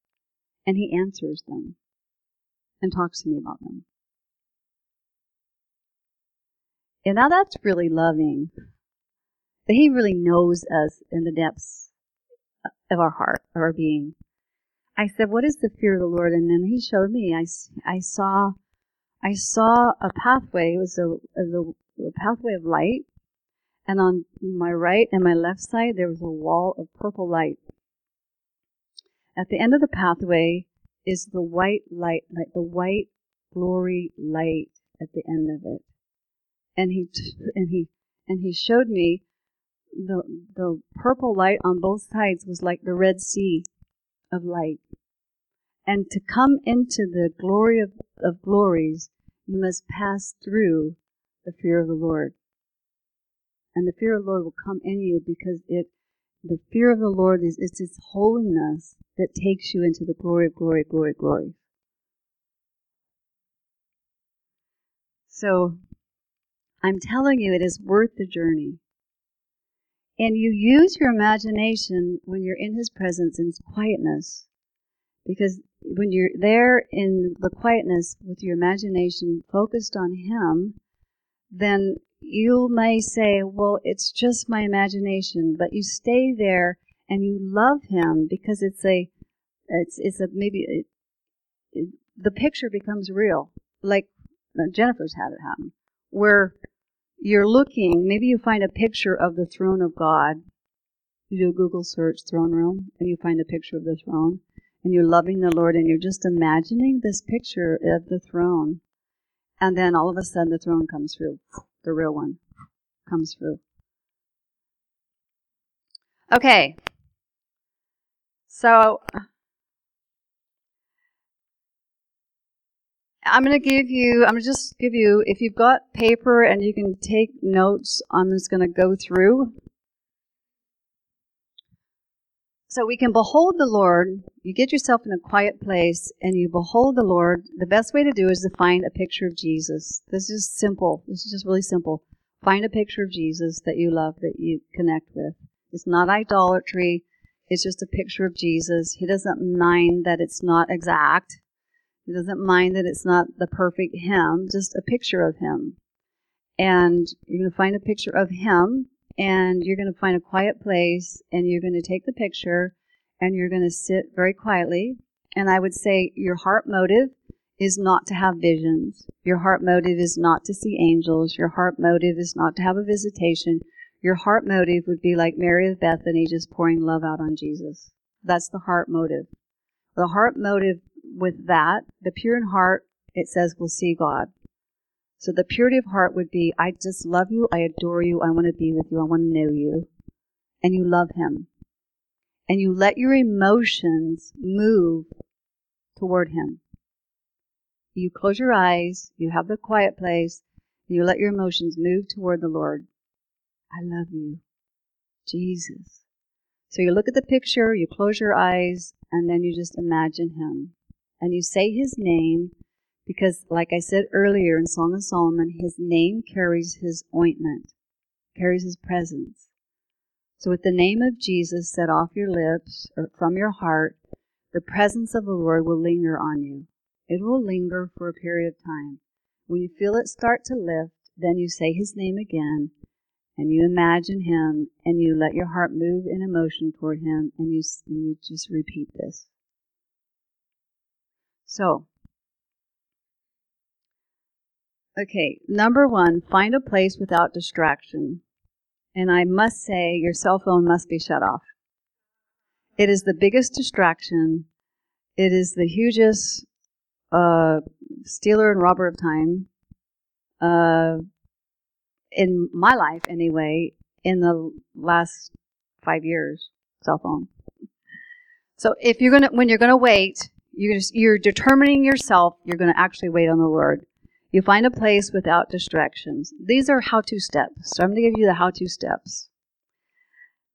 Speaker 1: and he answers them and talks to me about them. Now that's really loving. That He really knows us in the depths of our heart, of our being. I said, "What is the fear of the Lord?" And then He showed me. I, I saw, I saw a pathway. It was a, a, a pathway of light, and on my right and my left side there was a wall of purple light. At the end of the pathway is the white light, like the white glory light at the end of it and he and he and he showed me the the purple light on both sides was like the red sea of light. And to come into the glory of, of glories you must pass through the fear of the lord. And the fear of the lord will come in you because it the fear of the lord is it's its holiness that takes you into the glory of glory glory glory. So I'm telling you, it is worth the journey. And you use your imagination when you're in His presence in quietness. Because when you're there in the quietness with your imagination focused on Him, then you may say, well, it's just my imagination, but you stay there and you love Him because it's a, it's, it's a, maybe, it, it, the picture becomes real. Like uh, Jennifer's had it happen, where you're looking, maybe you find a picture of the throne of God. You do a Google search, throne room, and you find a picture of the throne, and you're loving the Lord, and you're just imagining this picture of the throne. And then all of a sudden, the throne comes through. The real one comes through. Okay. So, I'm going to give you, I'm going to just give you, if you've got paper and you can take notes, I'm just going to go through. So we can behold the Lord. You get yourself in a quiet place and you behold the Lord. The best way to do is to find a picture of Jesus. This is simple. This is just really simple. Find a picture of Jesus that you love, that you connect with. It's not idolatry. It's just a picture of Jesus. He doesn't mind that it's not exact. He doesn't mind that it's not the perfect him, just a picture of him. And you're going to find a picture of him, and you're going to find a quiet place, and you're going to take the picture, and you're going to sit very quietly. And I would say your heart motive is not to have visions. Your heart motive is not to see angels. Your heart motive is not to have a visitation. Your heart motive would be like Mary of Bethany just pouring love out on Jesus. That's the heart motive. The heart motive with that, the pure in heart, it says, will see God. So the purity of heart would be, I just love you, I adore you, I want to be with you, I want to know you. and you love Him. And you let your emotions move toward Him. You close your eyes, you have the quiet place, you let your emotions move toward the Lord. I love you, Jesus. So you look at the picture, you close your eyes, and then you just imagine Him. And you say His name because, like I said earlier in Song of Solomon, His name carries His ointment, carries His presence. So with the name of Jesus set off your lips or from your heart, the presence of the Lord will linger on you. It will linger for a period of time. When you feel it start to lift, then you say his name again and you imagine him and you let your heart move in emotion toward him and you, and you just repeat this. So, okay, number one, find a place without distraction. And I must say, your cell phone must be shut off. It is the biggest distraction. It is the hugest uh, stealer and robber of time. Uh, in my life, anyway, in the last five years, cell phone. So if you're gonna, when you're gonna wait, you're just, you're determining yourself. You're gonna actually wait on the Lord. You find a place without distractions. These are how to steps. So I'm going to give you the how to steps.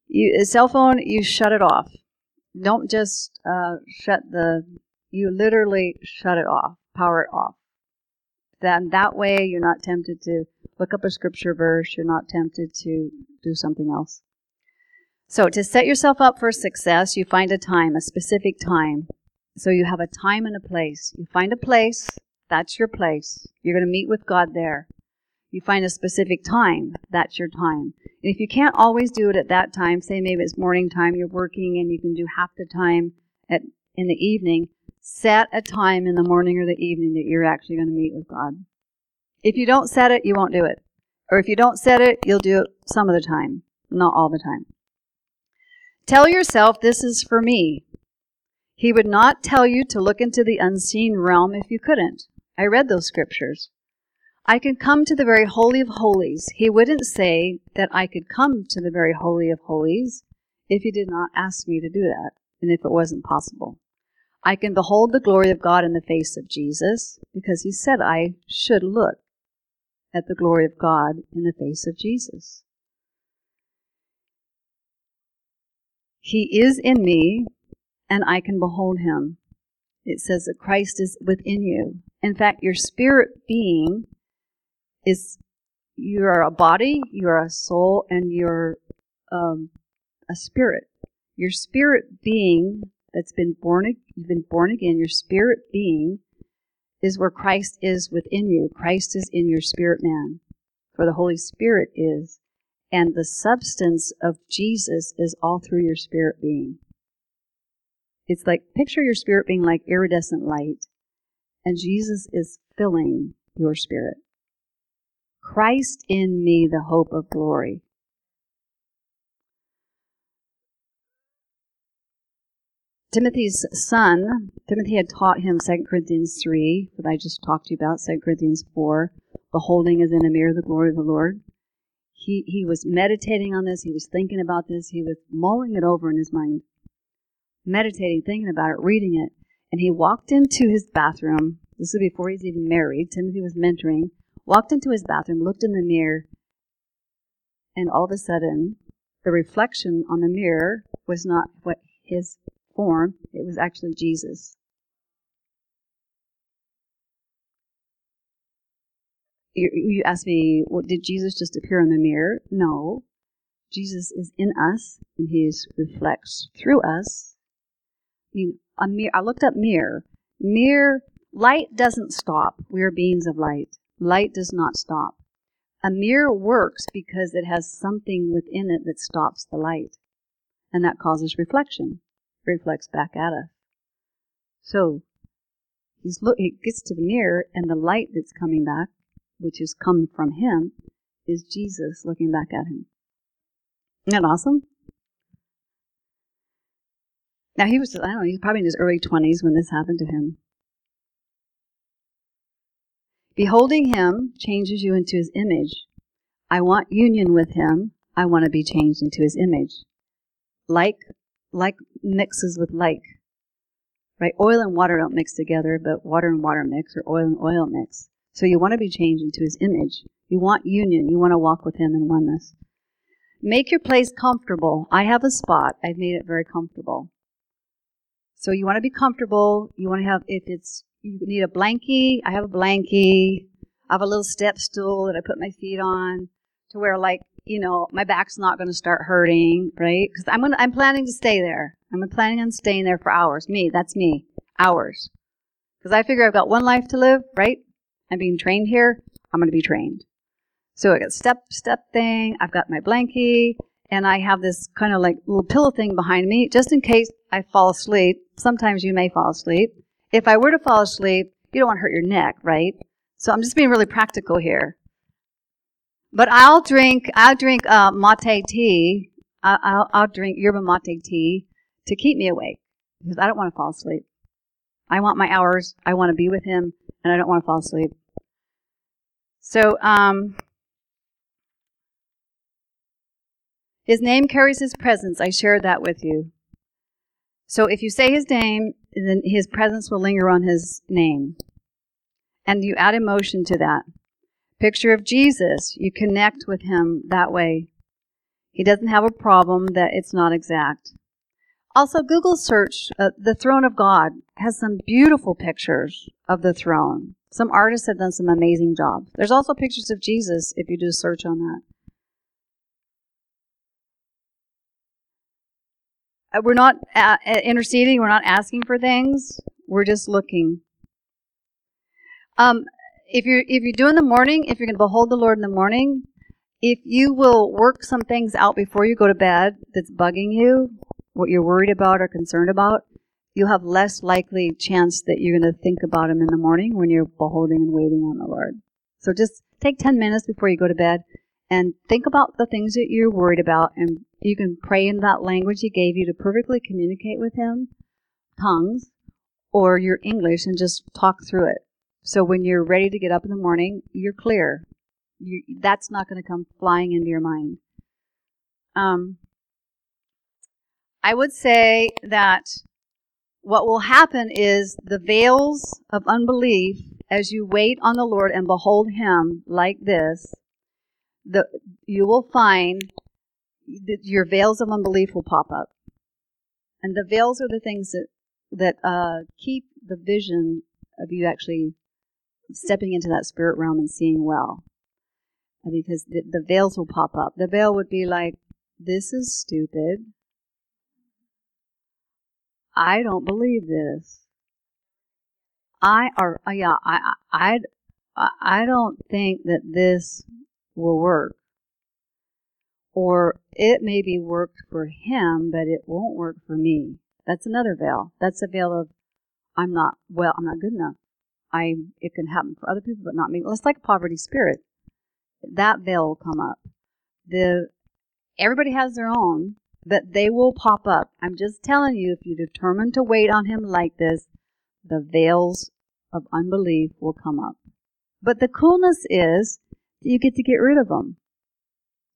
Speaker 1: You, a cell phone, you shut it off. Don't just uh, shut the, you literally shut it off, power it off. Then that way you're not tempted to look up a scripture verse, you're not tempted to do something else. So to set yourself up for success, you find a time, a specific time. So you have a time and a place. You find a place that's your place. You're going to meet with God there. You find a specific time. That's your time. And if you can't always do it at that time, say maybe it's morning time, you're working and you can do half the time at, in the evening, set a time in the morning or the evening that you're actually going to meet with God. If you don't set it, you won't do it. Or if you don't set it, you'll do it some of the time, not all the time. Tell yourself this is for me. He would not tell you to look into the unseen realm if you couldn't. I read those scriptures. I could come to the very Holy of Holies. He wouldn't say that I could come to the very Holy of Holies if he did not ask me to do that and if it wasn't possible. I can behold the glory of God in the face of Jesus because he said I should look at the glory of God in the face of Jesus. He is in me and I can behold him. It says that Christ is within you. In fact, your spirit being is you are a body, you are a soul, and you're um, a spirit. Your spirit being that's been born, you've been born again. Your spirit being is where Christ is within you. Christ is in your spirit man, for the Holy Spirit is, and the substance of Jesus is all through your spirit being. It's like picture your spirit being like iridescent light, and Jesus is filling your spirit. Christ in me, the hope of glory. Timothy's son, Timothy had taught him 2 Corinthians 3, that I just talked to you about, 2 Corinthians 4, beholding as in a mirror the glory of the Lord. He, he was meditating on this, he was thinking about this, he was mulling it over in his mind, meditating, thinking about it, reading it. And he walked into his bathroom. This was before he's even married. Timothy was mentoring. Walked into his bathroom, looked in the mirror, and all of a sudden, the reflection on the mirror was not what his form, it was actually Jesus. You, you ask me, well, did Jesus just appear in the mirror? No. Jesus is in us, and he reflects through us. I mean, a I looked up mirror. Mirror, light doesn't stop. We are beings of light. Light does not stop. A mirror works because it has something within it that stops the light. And that causes reflection. It reflects back at us. So, he's look, he gets to the mirror, and the light that's coming back, which is come from him, is Jesus looking back at him. Isn't that awesome? Now he was, I don't know, he's probably in his early 20s when this happened to him. Beholding him changes you into his image. I want union with him. I want to be changed into his image. like like mixes with like. Right? Oil and water don't mix together, but water and water mix or oil and oil mix. So you want to be changed into his image. You want union. You want to walk with him in oneness. Make your place comfortable. I have a spot. I've made it very comfortable. So you want to be comfortable. You want to have, if it's, you need a blankie, I have a blankie. I have a little step stool that I put my feet on to where like, you know, my back's not going to start hurting, right? Because I'm gonna, I'm planning to stay there. I'm planning on staying there for hours. Me, that's me. Hours. Because I figure I've got one life to live, right? I'm being trained here. I'm going to be trained. So I got step, step thing. I've got my blankie and I have this kind of like little pillow thing behind me just in case I fall asleep. Sometimes you may fall asleep. If I were to fall asleep, you don't want to hurt your neck, right? So I'm just being really practical here. But I'll drink, I'll drink uh, mate tea. I'll, I'll drink yerba mate tea to keep me awake because I don't want to fall asleep. I want my hours. I want to be with him, and I don't want to fall asleep. So, um, his name carries his presence. I shared that with you. So, if you say his name, then his presence will linger on his name. And you add emotion to that. Picture of Jesus, you connect with him that way. He doesn't have a problem that it's not exact. Also, Google search uh, the throne of God has some beautiful pictures of the throne. Some artists have done some amazing jobs. There's also pictures of Jesus if you do a search on that. We're not uh, interceding, we're not asking for things, we're just looking. Um, if you're if you do in the morning, if you're going to behold the Lord in the morning, if you will work some things out before you go to bed that's bugging you, what you're worried about or concerned about, you'll have less likely chance that you're going to think about Him in the morning when you're beholding and waiting on the Lord. So just take 10 minutes before you go to bed and think about the things that you're worried about and you can pray in that language he gave you to perfectly communicate with him tongues or your english and just talk through it so when you're ready to get up in the morning, you're clear. You, that's not going to come flying into your mind. Um, I would say that what will happen is the veils of unbelief as you wait on the Lord and behold Him like this, the, you will find that your veils of unbelief will pop up. And the veils are the things that, that uh, keep the vision of you actually stepping into that spirit realm and seeing well. Because the, the veils will pop up. The veil would be like, this is stupid. I don't believe this. I or yeah, I I I don't think that this will work. Or it may be worked for him, but it won't work for me. That's another veil. That's a veil of I'm not well, I'm not good enough. I it can happen for other people, but not me. Well, it's like poverty spirit. That veil will come up. The everybody has their own, but they will pop up. I'm just telling you, if you determine to wait on Him like this, the veils of unbelief will come up. But the coolness is you get to get rid of them.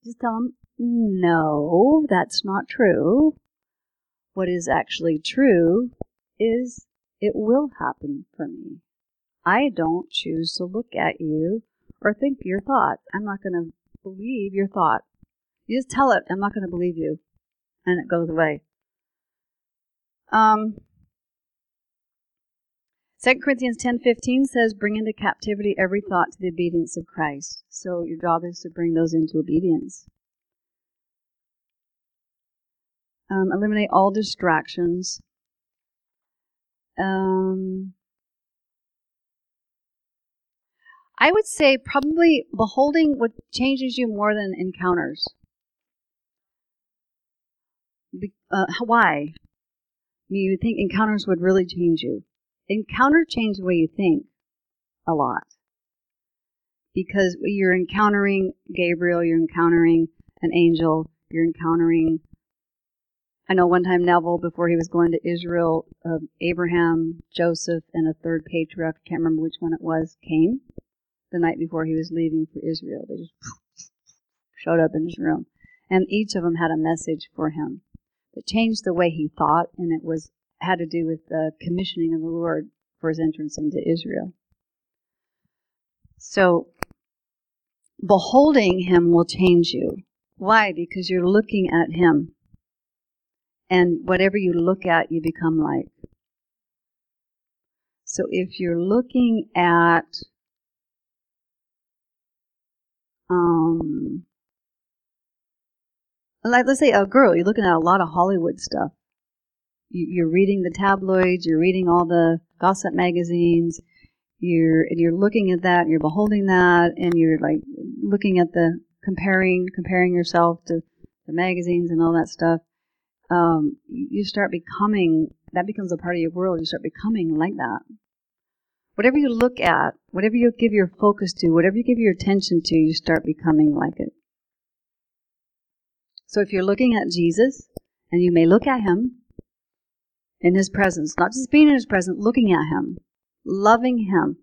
Speaker 1: Just tell them, no, that's not true. What is actually true is it will happen for me. I don't choose to look at you or think your thought. I'm not going to believe your thought. You just tell it, I'm not going to believe you. And it goes away. Um, 2 Corinthians 10:15 says, "Bring into captivity every thought to the obedience of Christ." So your job is to bring those into obedience. Um, eliminate all distractions. Um, I would say probably beholding what changes you more than encounters. Be, uh, why? I mean, you think encounters would really change you. Encounter change the way you think a lot. Because you're encountering Gabriel, you're encountering an angel, you're encountering. I know one time Neville, before he was going to Israel, uh, Abraham, Joseph, and a third patriarch, I can't remember which one it was, came the night before he was leaving for Israel. They just showed up in his room. And each of them had a message for him. It changed the way he thought, and it was had to do with the commissioning of the Lord for his entrance into Israel. So, beholding him will change you. Why? Because you're looking at him. And whatever you look at, you become like. So if you're looking at um like let's say a girl, you're looking at a lot of Hollywood stuff. You, are reading the tabloids, you're reading all the gossip magazines, you're and you're looking at that, you're beholding that, and you're like looking at the comparing comparing yourself to the magazines and all that stuff. Um, you start becoming that becomes a part of your world. You start becoming like that. Whatever you look at, whatever you give your focus to, whatever you give your attention to, you start becoming like it. So if you're looking at Jesus, and you may look at him in his presence, not just being in his presence, looking at him, loving him.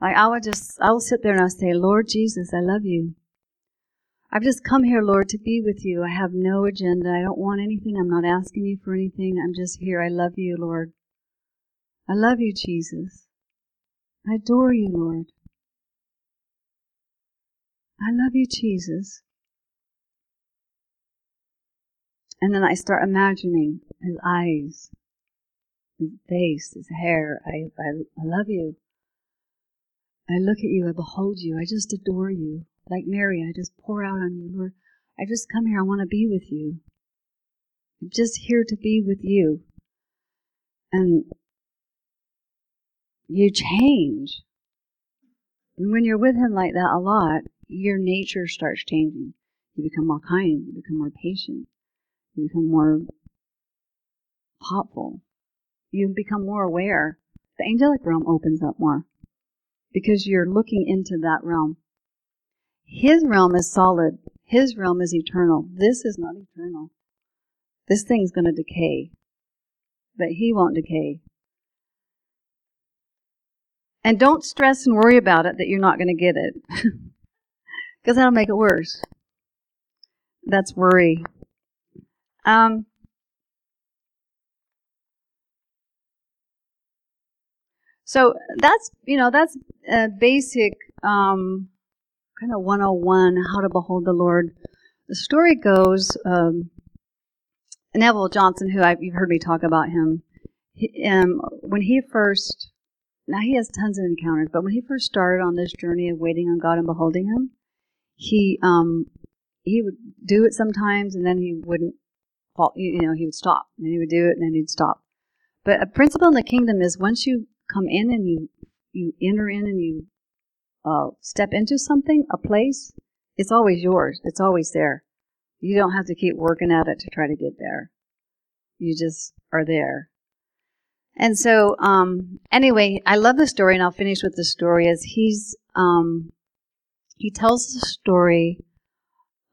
Speaker 1: Like I would just, I will sit there and I'll say, Lord Jesus, I love you. I've just come here, Lord, to be with you. I have no agenda. I don't want anything. I'm not asking you for anything. I'm just here. I love you, Lord. I love you, Jesus. I adore you, Lord. I love you, Jesus. And then I start imagining his eyes, his face, his hair. I, I, I love you. I look at you, I behold you, I just adore you. Like Mary, I just pour out on you, Lord. I just come here, I want to be with you. I'm just here to be with you. And you change. And when you're with Him like that a lot, your nature starts changing. You become more kind, you become more patient, you become more thoughtful, you become more aware. The angelic realm opens up more because you're looking into that realm. His realm is solid, His realm is eternal. This is not eternal. This thing's going to decay, but He won't decay. And don't stress and worry about it that you're not going to get it, because that'll make it worse. That's worry. Um, so that's you know that's a basic um, kind of 101 how to behold the Lord. The story goes um, Neville Johnson, who I've, you've heard me talk about him, he, um, when he first now he has tons of encounters, but when he first started on this journey of waiting on God and beholding Him, he um, he would do it sometimes, and then he wouldn't you know, he would stop, and he would do it, and then he'd stop. But a principle in the kingdom is once you come in and you you enter in and you uh, step into something, a place, it's always yours. It's always there. You don't have to keep working at it to try to get there. You just are there. And so, um, anyway, I love the story, and I'll finish with the story. As he's um, he tells the story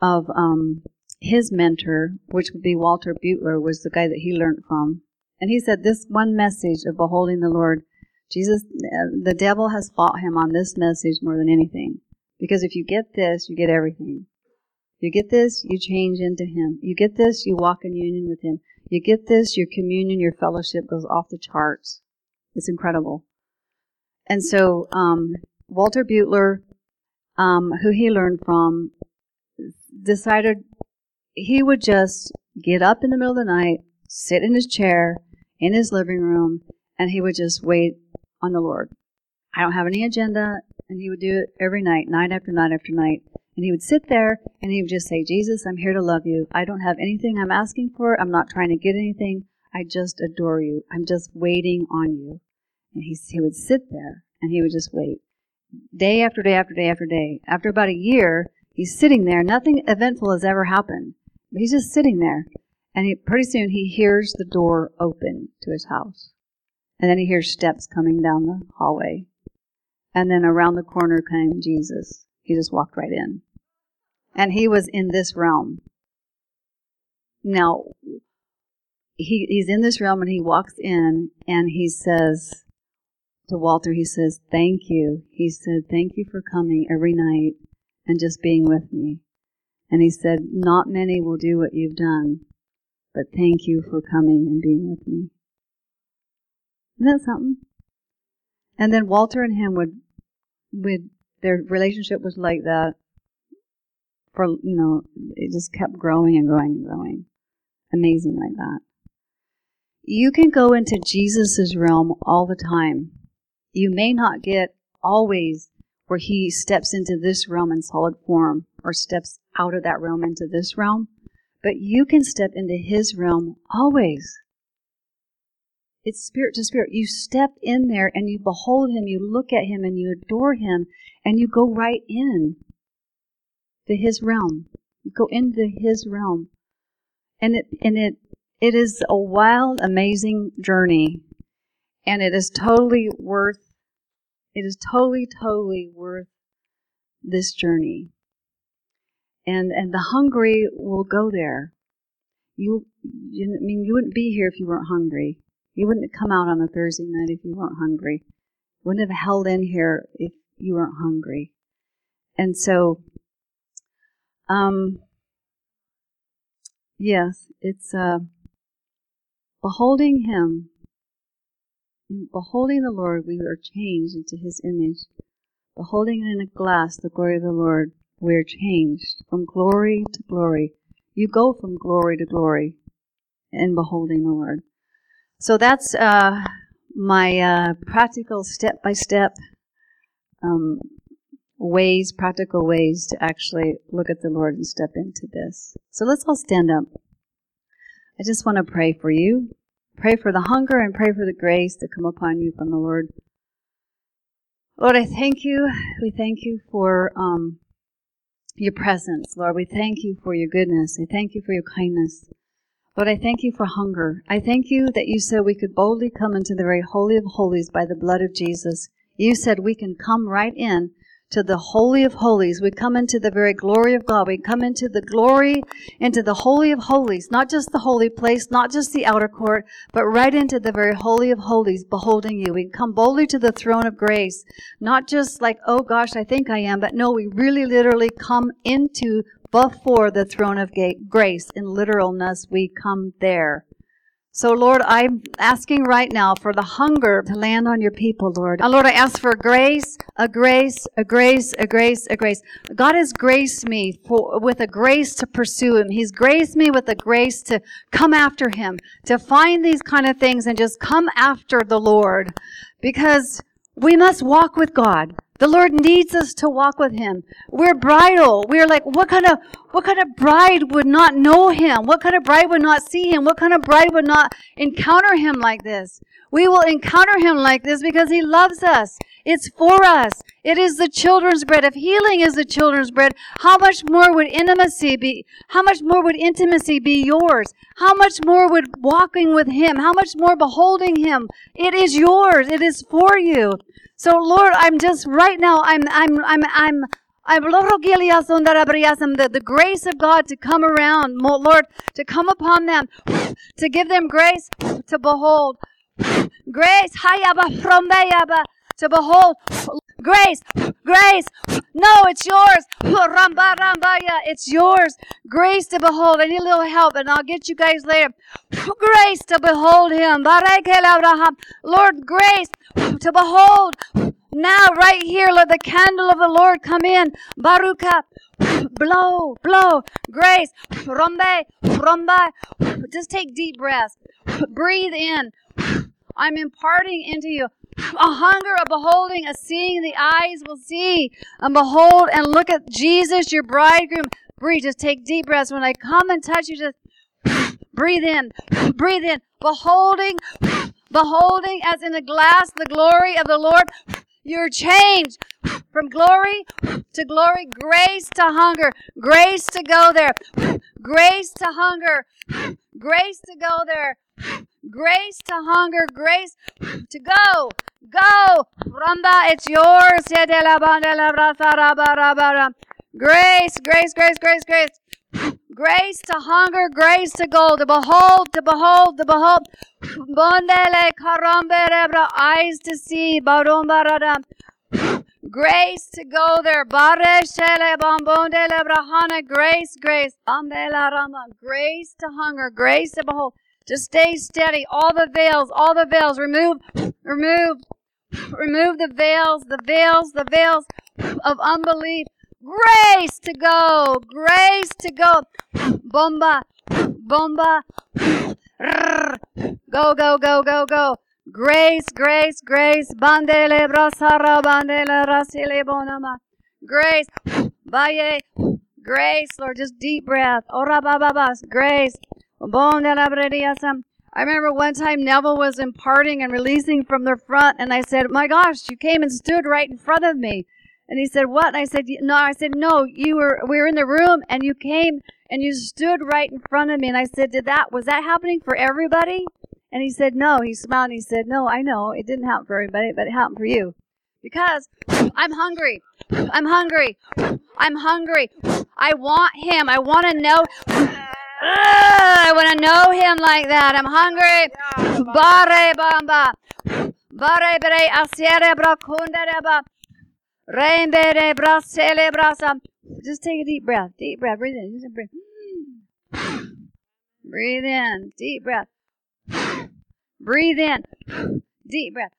Speaker 1: of um, his mentor, which would be Walter Butler, was the guy that he learned from. And he said this one message of beholding the Lord, Jesus, the devil has fought him on this message more than anything. Because if you get this, you get everything. You get this, you change into him. You get this, you walk in union with him. You get this, your communion, your fellowship goes off the charts. It's incredible. And so, um, Walter Butler, um, who he learned from, decided he would just get up in the middle of the night, sit in his chair in his living room, and he would just wait on the Lord. I don't have any agenda, and he would do it every night, night after night after night. And he would sit there and he would just say, Jesus, I'm here to love you. I don't have anything I'm asking for. I'm not trying to get anything. I just adore you. I'm just waiting on you. And he, he would sit there and he would just wait. Day after day after day after day. After about a year, he's sitting there. Nothing eventful has ever happened. But He's just sitting there. And he, pretty soon he hears the door open to his house. And then he hears steps coming down the hallway. And then around the corner came Jesus. He just walked right in. And he was in this realm. Now, he, he's in this realm and he walks in and he says to Walter, he says, Thank you. He said, Thank you for coming every night and just being with me. And he said, Not many will do what you've done, but thank you for coming and being with me. Isn't that something? And then Walter and him would, would, their relationship was like that for, you know, it just kept growing and growing and growing. Amazing like that. You can go into jesus's realm all the time. You may not get always where he steps into this realm in solid form or steps out of that realm into this realm, but you can step into his realm always. It's spirit to spirit. You step in there and you behold him, you look at him and you adore him, and you go right in to his realm. You go into his realm. And it and it it is a wild, amazing journey. And it is totally worth it is totally, totally worth this journey. And and the hungry will go there. You, you I mean you wouldn't be here if you weren't hungry. You wouldn't have come out on a Thursday night if you weren't hungry. You wouldn't have held in here if you weren't hungry. And so, um, yes, it's uh, beholding Him. In beholding the Lord, we are changed into His image. Beholding in a glass the glory of the Lord, we are changed from glory to glory. You go from glory to glory in beholding the Lord. So that's uh, my uh, practical step by step ways, practical ways to actually look at the Lord and step into this. So let's all stand up. I just want to pray for you. Pray for the hunger and pray for the grace to come upon you from the Lord. Lord, I thank you. We thank you for um, your presence, Lord. We thank you for your goodness. I thank you for your kindness. Lord, I thank you for hunger. I thank you that you said we could boldly come into the very holy of holies by the blood of Jesus. You said we can come right in to the holy of holies. We come into the very glory of God. We come into the glory, into the holy of holies, not just the holy place, not just the outer court, but right into the very holy of holies, beholding you. We come boldly to the throne of grace, not just like, oh gosh, I think I am, but no, we really literally come into before the throne of grace. In literalness, we come there. So, Lord, I'm asking right now for the hunger to land on your people, Lord. And Lord, I ask for grace, a grace, a grace, a grace, a grace. God has graced me for, with a grace to pursue Him. He's graced me with a grace to come after Him, to find these kind of things and just come after the Lord. Because we must walk with God. The Lord needs us to walk with Him. We're bridal. We're like, what kind of, what kind of bride would not know Him? What kind of bride would not see Him? What kind of bride would not encounter Him like this? We will encounter Him like this because He loves us. It's for us. It is the children's bread. If healing is the children's bread, how much more would intimacy be? How much more would intimacy be yours? How much more would walking with Him? How much more beholding Him? It is yours. It is for you. So Lord, I'm just right now, I'm, I'm, I'm, I'm, I'm the, the grace of God to come around, Lord, to come upon them, to give them grace to behold. Grace, to behold. Grace, grace. No, it's yours. Ramba. It's yours. Grace to behold. I need a little help, and I'll get you guys later. Grace to behold him. Lord, grace to behold. Now, right here, let the candle of the Lord come in. Baruka. Blow, blow. Grace. Rombe, romba. Just take deep breaths. Breathe in. I'm imparting into you a hunger, a beholding, a seeing. The eyes will see and behold and look at Jesus, your bridegroom. Breathe. Just take deep breaths. When I come and touch you, just breathe in, breathe in, beholding, beholding as in a glass the glory of the Lord. You're changed from glory to glory, grace to hunger, grace to go there, grace to hunger, grace to go there, grace to hunger, grace to go, go. Ramba, it's yours. Grace, grace, grace, grace, grace. Grace to hunger, grace to go, to behold, to behold, to behold. Bondele karambe rebra, eyes to see. Barumbarada. Grace to go there. Bare shele bombonde lebrahana. Grace, grace. Bambela rama. Grace to hunger. Grace to behold. To stay steady. All the veils, all the veils. Remove, remove, remove the veils, the veils, the veils of unbelief. Grace to go. Grace to go. Bomba, bomba. Go, go, go, go, go. Grace, grace, grace. Bandele brasara bandele rasile bonama. Grace. Baye. Grace, Lord, just deep breath. Ora bababas. Grace. I remember one time Neville was imparting and releasing from the front, and I said, My gosh, you came and stood right in front of me. And he said, What? And I said, No, I said, No, you were we were in the room and you came and you stood right in front of me. And I said, Did that was that happening for everybody? And he said, No. He smiled and he said, No, I know. It didn't happen for everybody, but it happened for you. Because I'm hungry. I'm hungry. I'm hungry. I want him. I want to know. I want to know him like that. I'm hungry. Bare bamba. Bare bere asiere brakundere Rainbere brasele brasa. Just take a deep breath. Deep breath. Breathe in. Just breathe. Breathe in. Deep breath. Breathe in. Deep breath.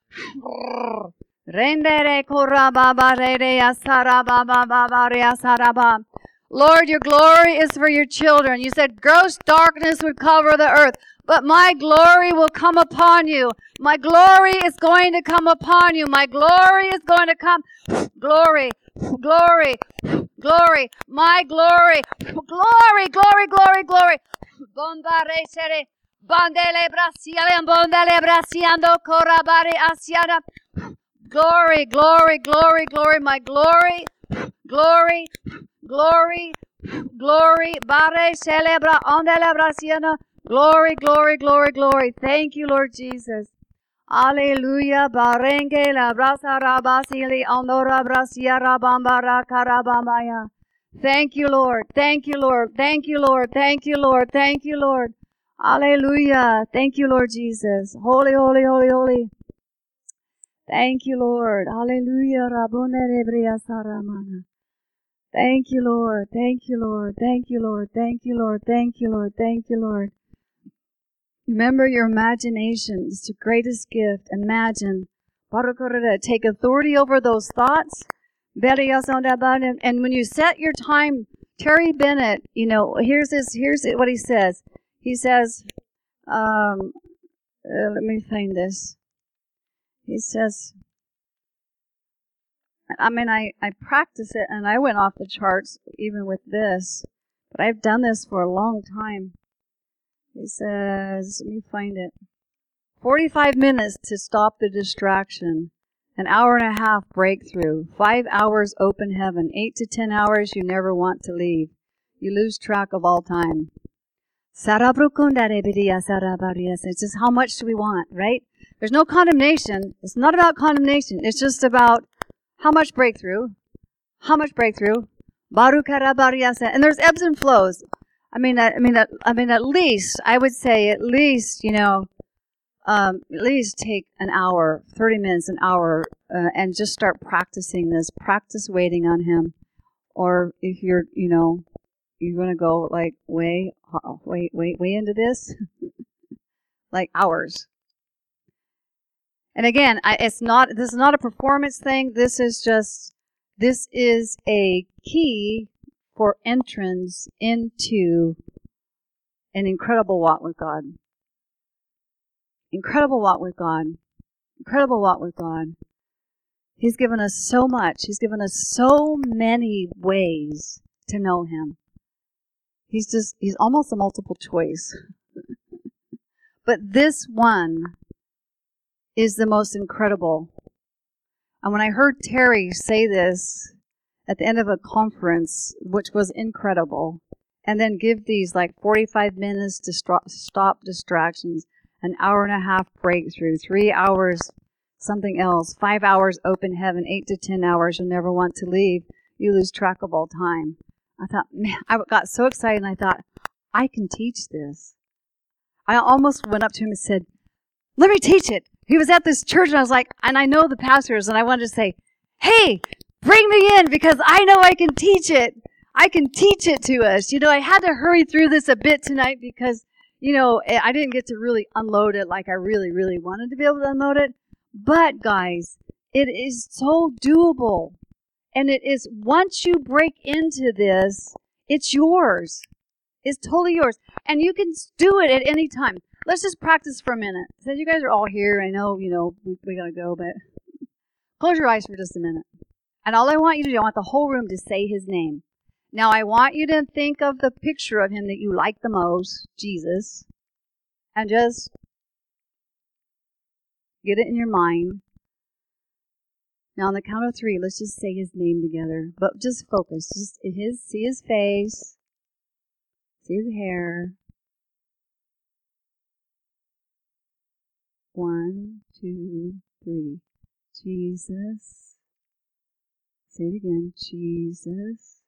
Speaker 1: Lord, your glory is for your children. You said gross darkness would cover the earth, but my glory will come upon you. My glory is going to come upon you. My glory is going to come. Glory, glory, glory, my glory, glory, glory, glory, glory. Glory, glory, glory, glory, my glory, glory, glory, glory. Bare celebra ondele brasiana. Glory, glory, glory, glory. Thank you, Lord Jesus. Alleluia. Barenge la brasa rabasili ondora brasia rabambara karabamaya. Thank you, Lord. Thank you, Lord. Thank you, Lord. Thank you, Lord. Thank you, Lord. Hallelujah. Thank you, Lord Jesus. Holy, holy, holy, holy. Thank you, Lord. Hallelujah. Thank you, Lord. Thank you, Lord. Thank you, Lord. Thank you, Lord. Thank you, Lord. Thank you, Lord. Remember your imagination. is the greatest gift. Imagine. Take authority over those thoughts. And when you set your time, Terry Bennett, you know, here's his, here's what he says. He says, um, uh, let me find this. He says, I mean, I, I practice it and I went off the charts even with this, but I've done this for a long time. He says, let me find it. 45 minutes to stop the distraction. An hour and a half breakthrough. Five hours open heaven. Eight to ten hours you never want to leave. You lose track of all time. It's just how much do we want, right? There's no condemnation. It's not about condemnation. It's just about how much breakthrough, how much breakthrough. And there's ebbs and flows. I mean, I, mean, I mean, at least I would say at least you know, um, at least take an hour, thirty minutes, an hour, uh, and just start practicing this. Practice waiting on Him, or if you're, you know, you're to go like way, way, way, way into this, like hours. And again, I, it's not. This is not a performance thing. This is just. This is a key for entrance into an incredible walk with God. Incredible walk with God. Incredible walk with God. He's given us so much. He's given us so many ways to know Him. He's just, he's almost a multiple choice. but this one is the most incredible. And when I heard Terry say this at the end of a conference, which was incredible, and then give these like 45 minutes to stop distractions, an hour and a half breakthrough, three hours something else, five hours open heaven, eight to 10 hours you'll never want to leave, you lose track of all time. I thought, man, I got so excited and I thought, I can teach this. I almost went up to him and said, let me teach it. He was at this church and I was like, and I know the pastors and I wanted to say, hey, bring me in because I know I can teach it. I can teach it to us. You know, I had to hurry through this a bit tonight because, you know, eh, I didn't get to really unload it like I really, really wanted to be able to unload it. But guys, it is so doable. And it is, once you break into this, it's yours. It's totally yours. And you can do it at any time. Let's just practice for a minute. Since you guys are all here, I know, you know, we, we gotta go, but close your eyes for just a minute. And all I want you to do, I want the whole room to say his name. Now I want you to think of the picture of him that you like the most, Jesus, and just get it in your mind. Now on the count of three, let's just say his name together. But just focus. Just his see his face. See his hair. One, two, three. Jesus. Say it again. Jesus.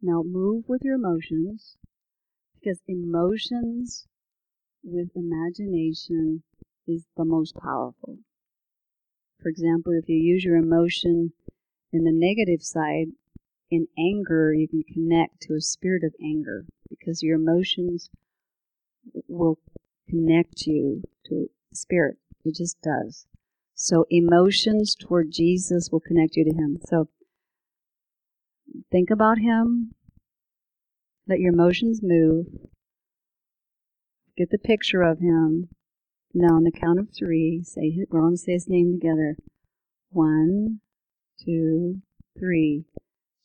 Speaker 1: Now move with your emotions because emotions with imagination is the most powerful. For example, if you use your emotion in the negative side, in anger, you can connect to a spirit of anger because your emotions will connect you to spirit. It just does. So emotions toward Jesus will connect you to Him. So Think about him. Let your emotions move. Get the picture of him. Now, on the count of three, say his, we're going to say his name together. One, two, three.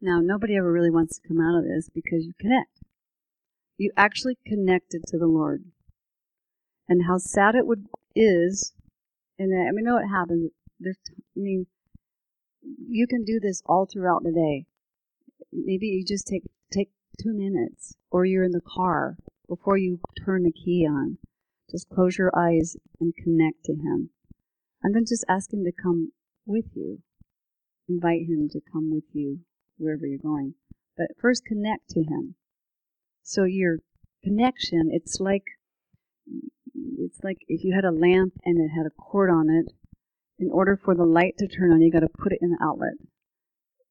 Speaker 1: Now, nobody ever really wants to come out of this because you connect. You actually connected to the Lord. And how sad it would is, and I mean, know what happens. There's, I mean, you can do this all throughout the day. Maybe you just take take two minutes, or you're in the car before you turn the key on. Just close your eyes and connect to Him, and then just ask Him to come with you. Invite Him to come with you wherever you're going. But first connect to him. So your connection, it's like it's like if you had a lamp and it had a cord on it, in order for the light to turn on, you got to put it in the outlet.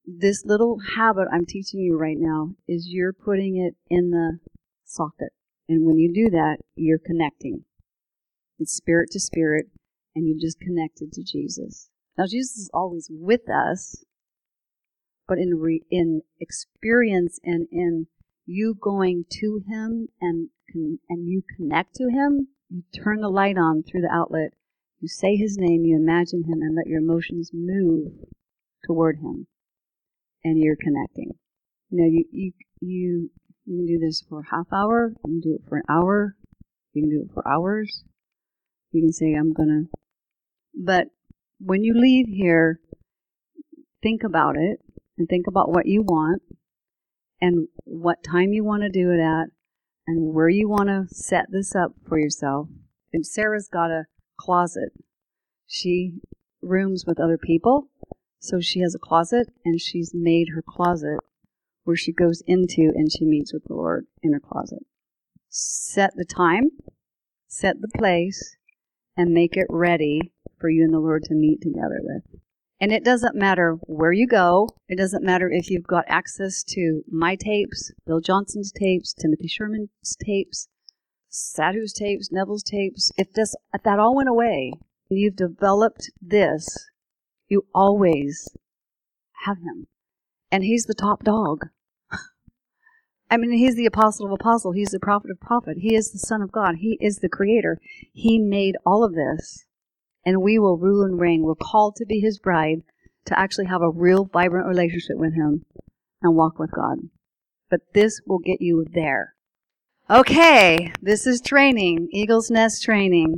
Speaker 1: This little habit I'm teaching you right now is you're putting it in the socket. And when you do that, you're connecting. It's spirit to spirit, and you've just connected to Jesus. Now, Jesus is always with us, but in re, in experience and in you going to him and and you connect to him, you turn the light on through the outlet. You say his name, you imagine him, and let your emotions move toward him, and you're connecting. You know, you you you you can do this for a half hour. You can do it for an hour. You can do it for hours. You can say, "I'm gonna," but when you leave here, think about it and think about what you want and what time you want to do it at and where you want to set this up for yourself. And Sarah's got a closet. She rooms with other people, so she has a closet and she's made her closet where she goes into and she meets with the Lord in her closet. Set the time, set the place, and make it ready for you and the Lord to meet together with. And it doesn't matter where you go. It doesn't matter if you've got access to my tapes, Bill Johnson's tapes, Timothy Sherman's tapes, Sadhu's tapes, Neville's tapes. If this if that all went away, and you've developed this, you always have him. And he's the top dog. I mean, he's the apostle of apostle. He's the prophet of prophet. He is the son of God. He is the creator. He made all of this. And we will rule and reign. We're called to be his bride, to actually have a real vibrant relationship with him and walk with God. But this will get you there. Okay, this is training, Eagle's Nest training.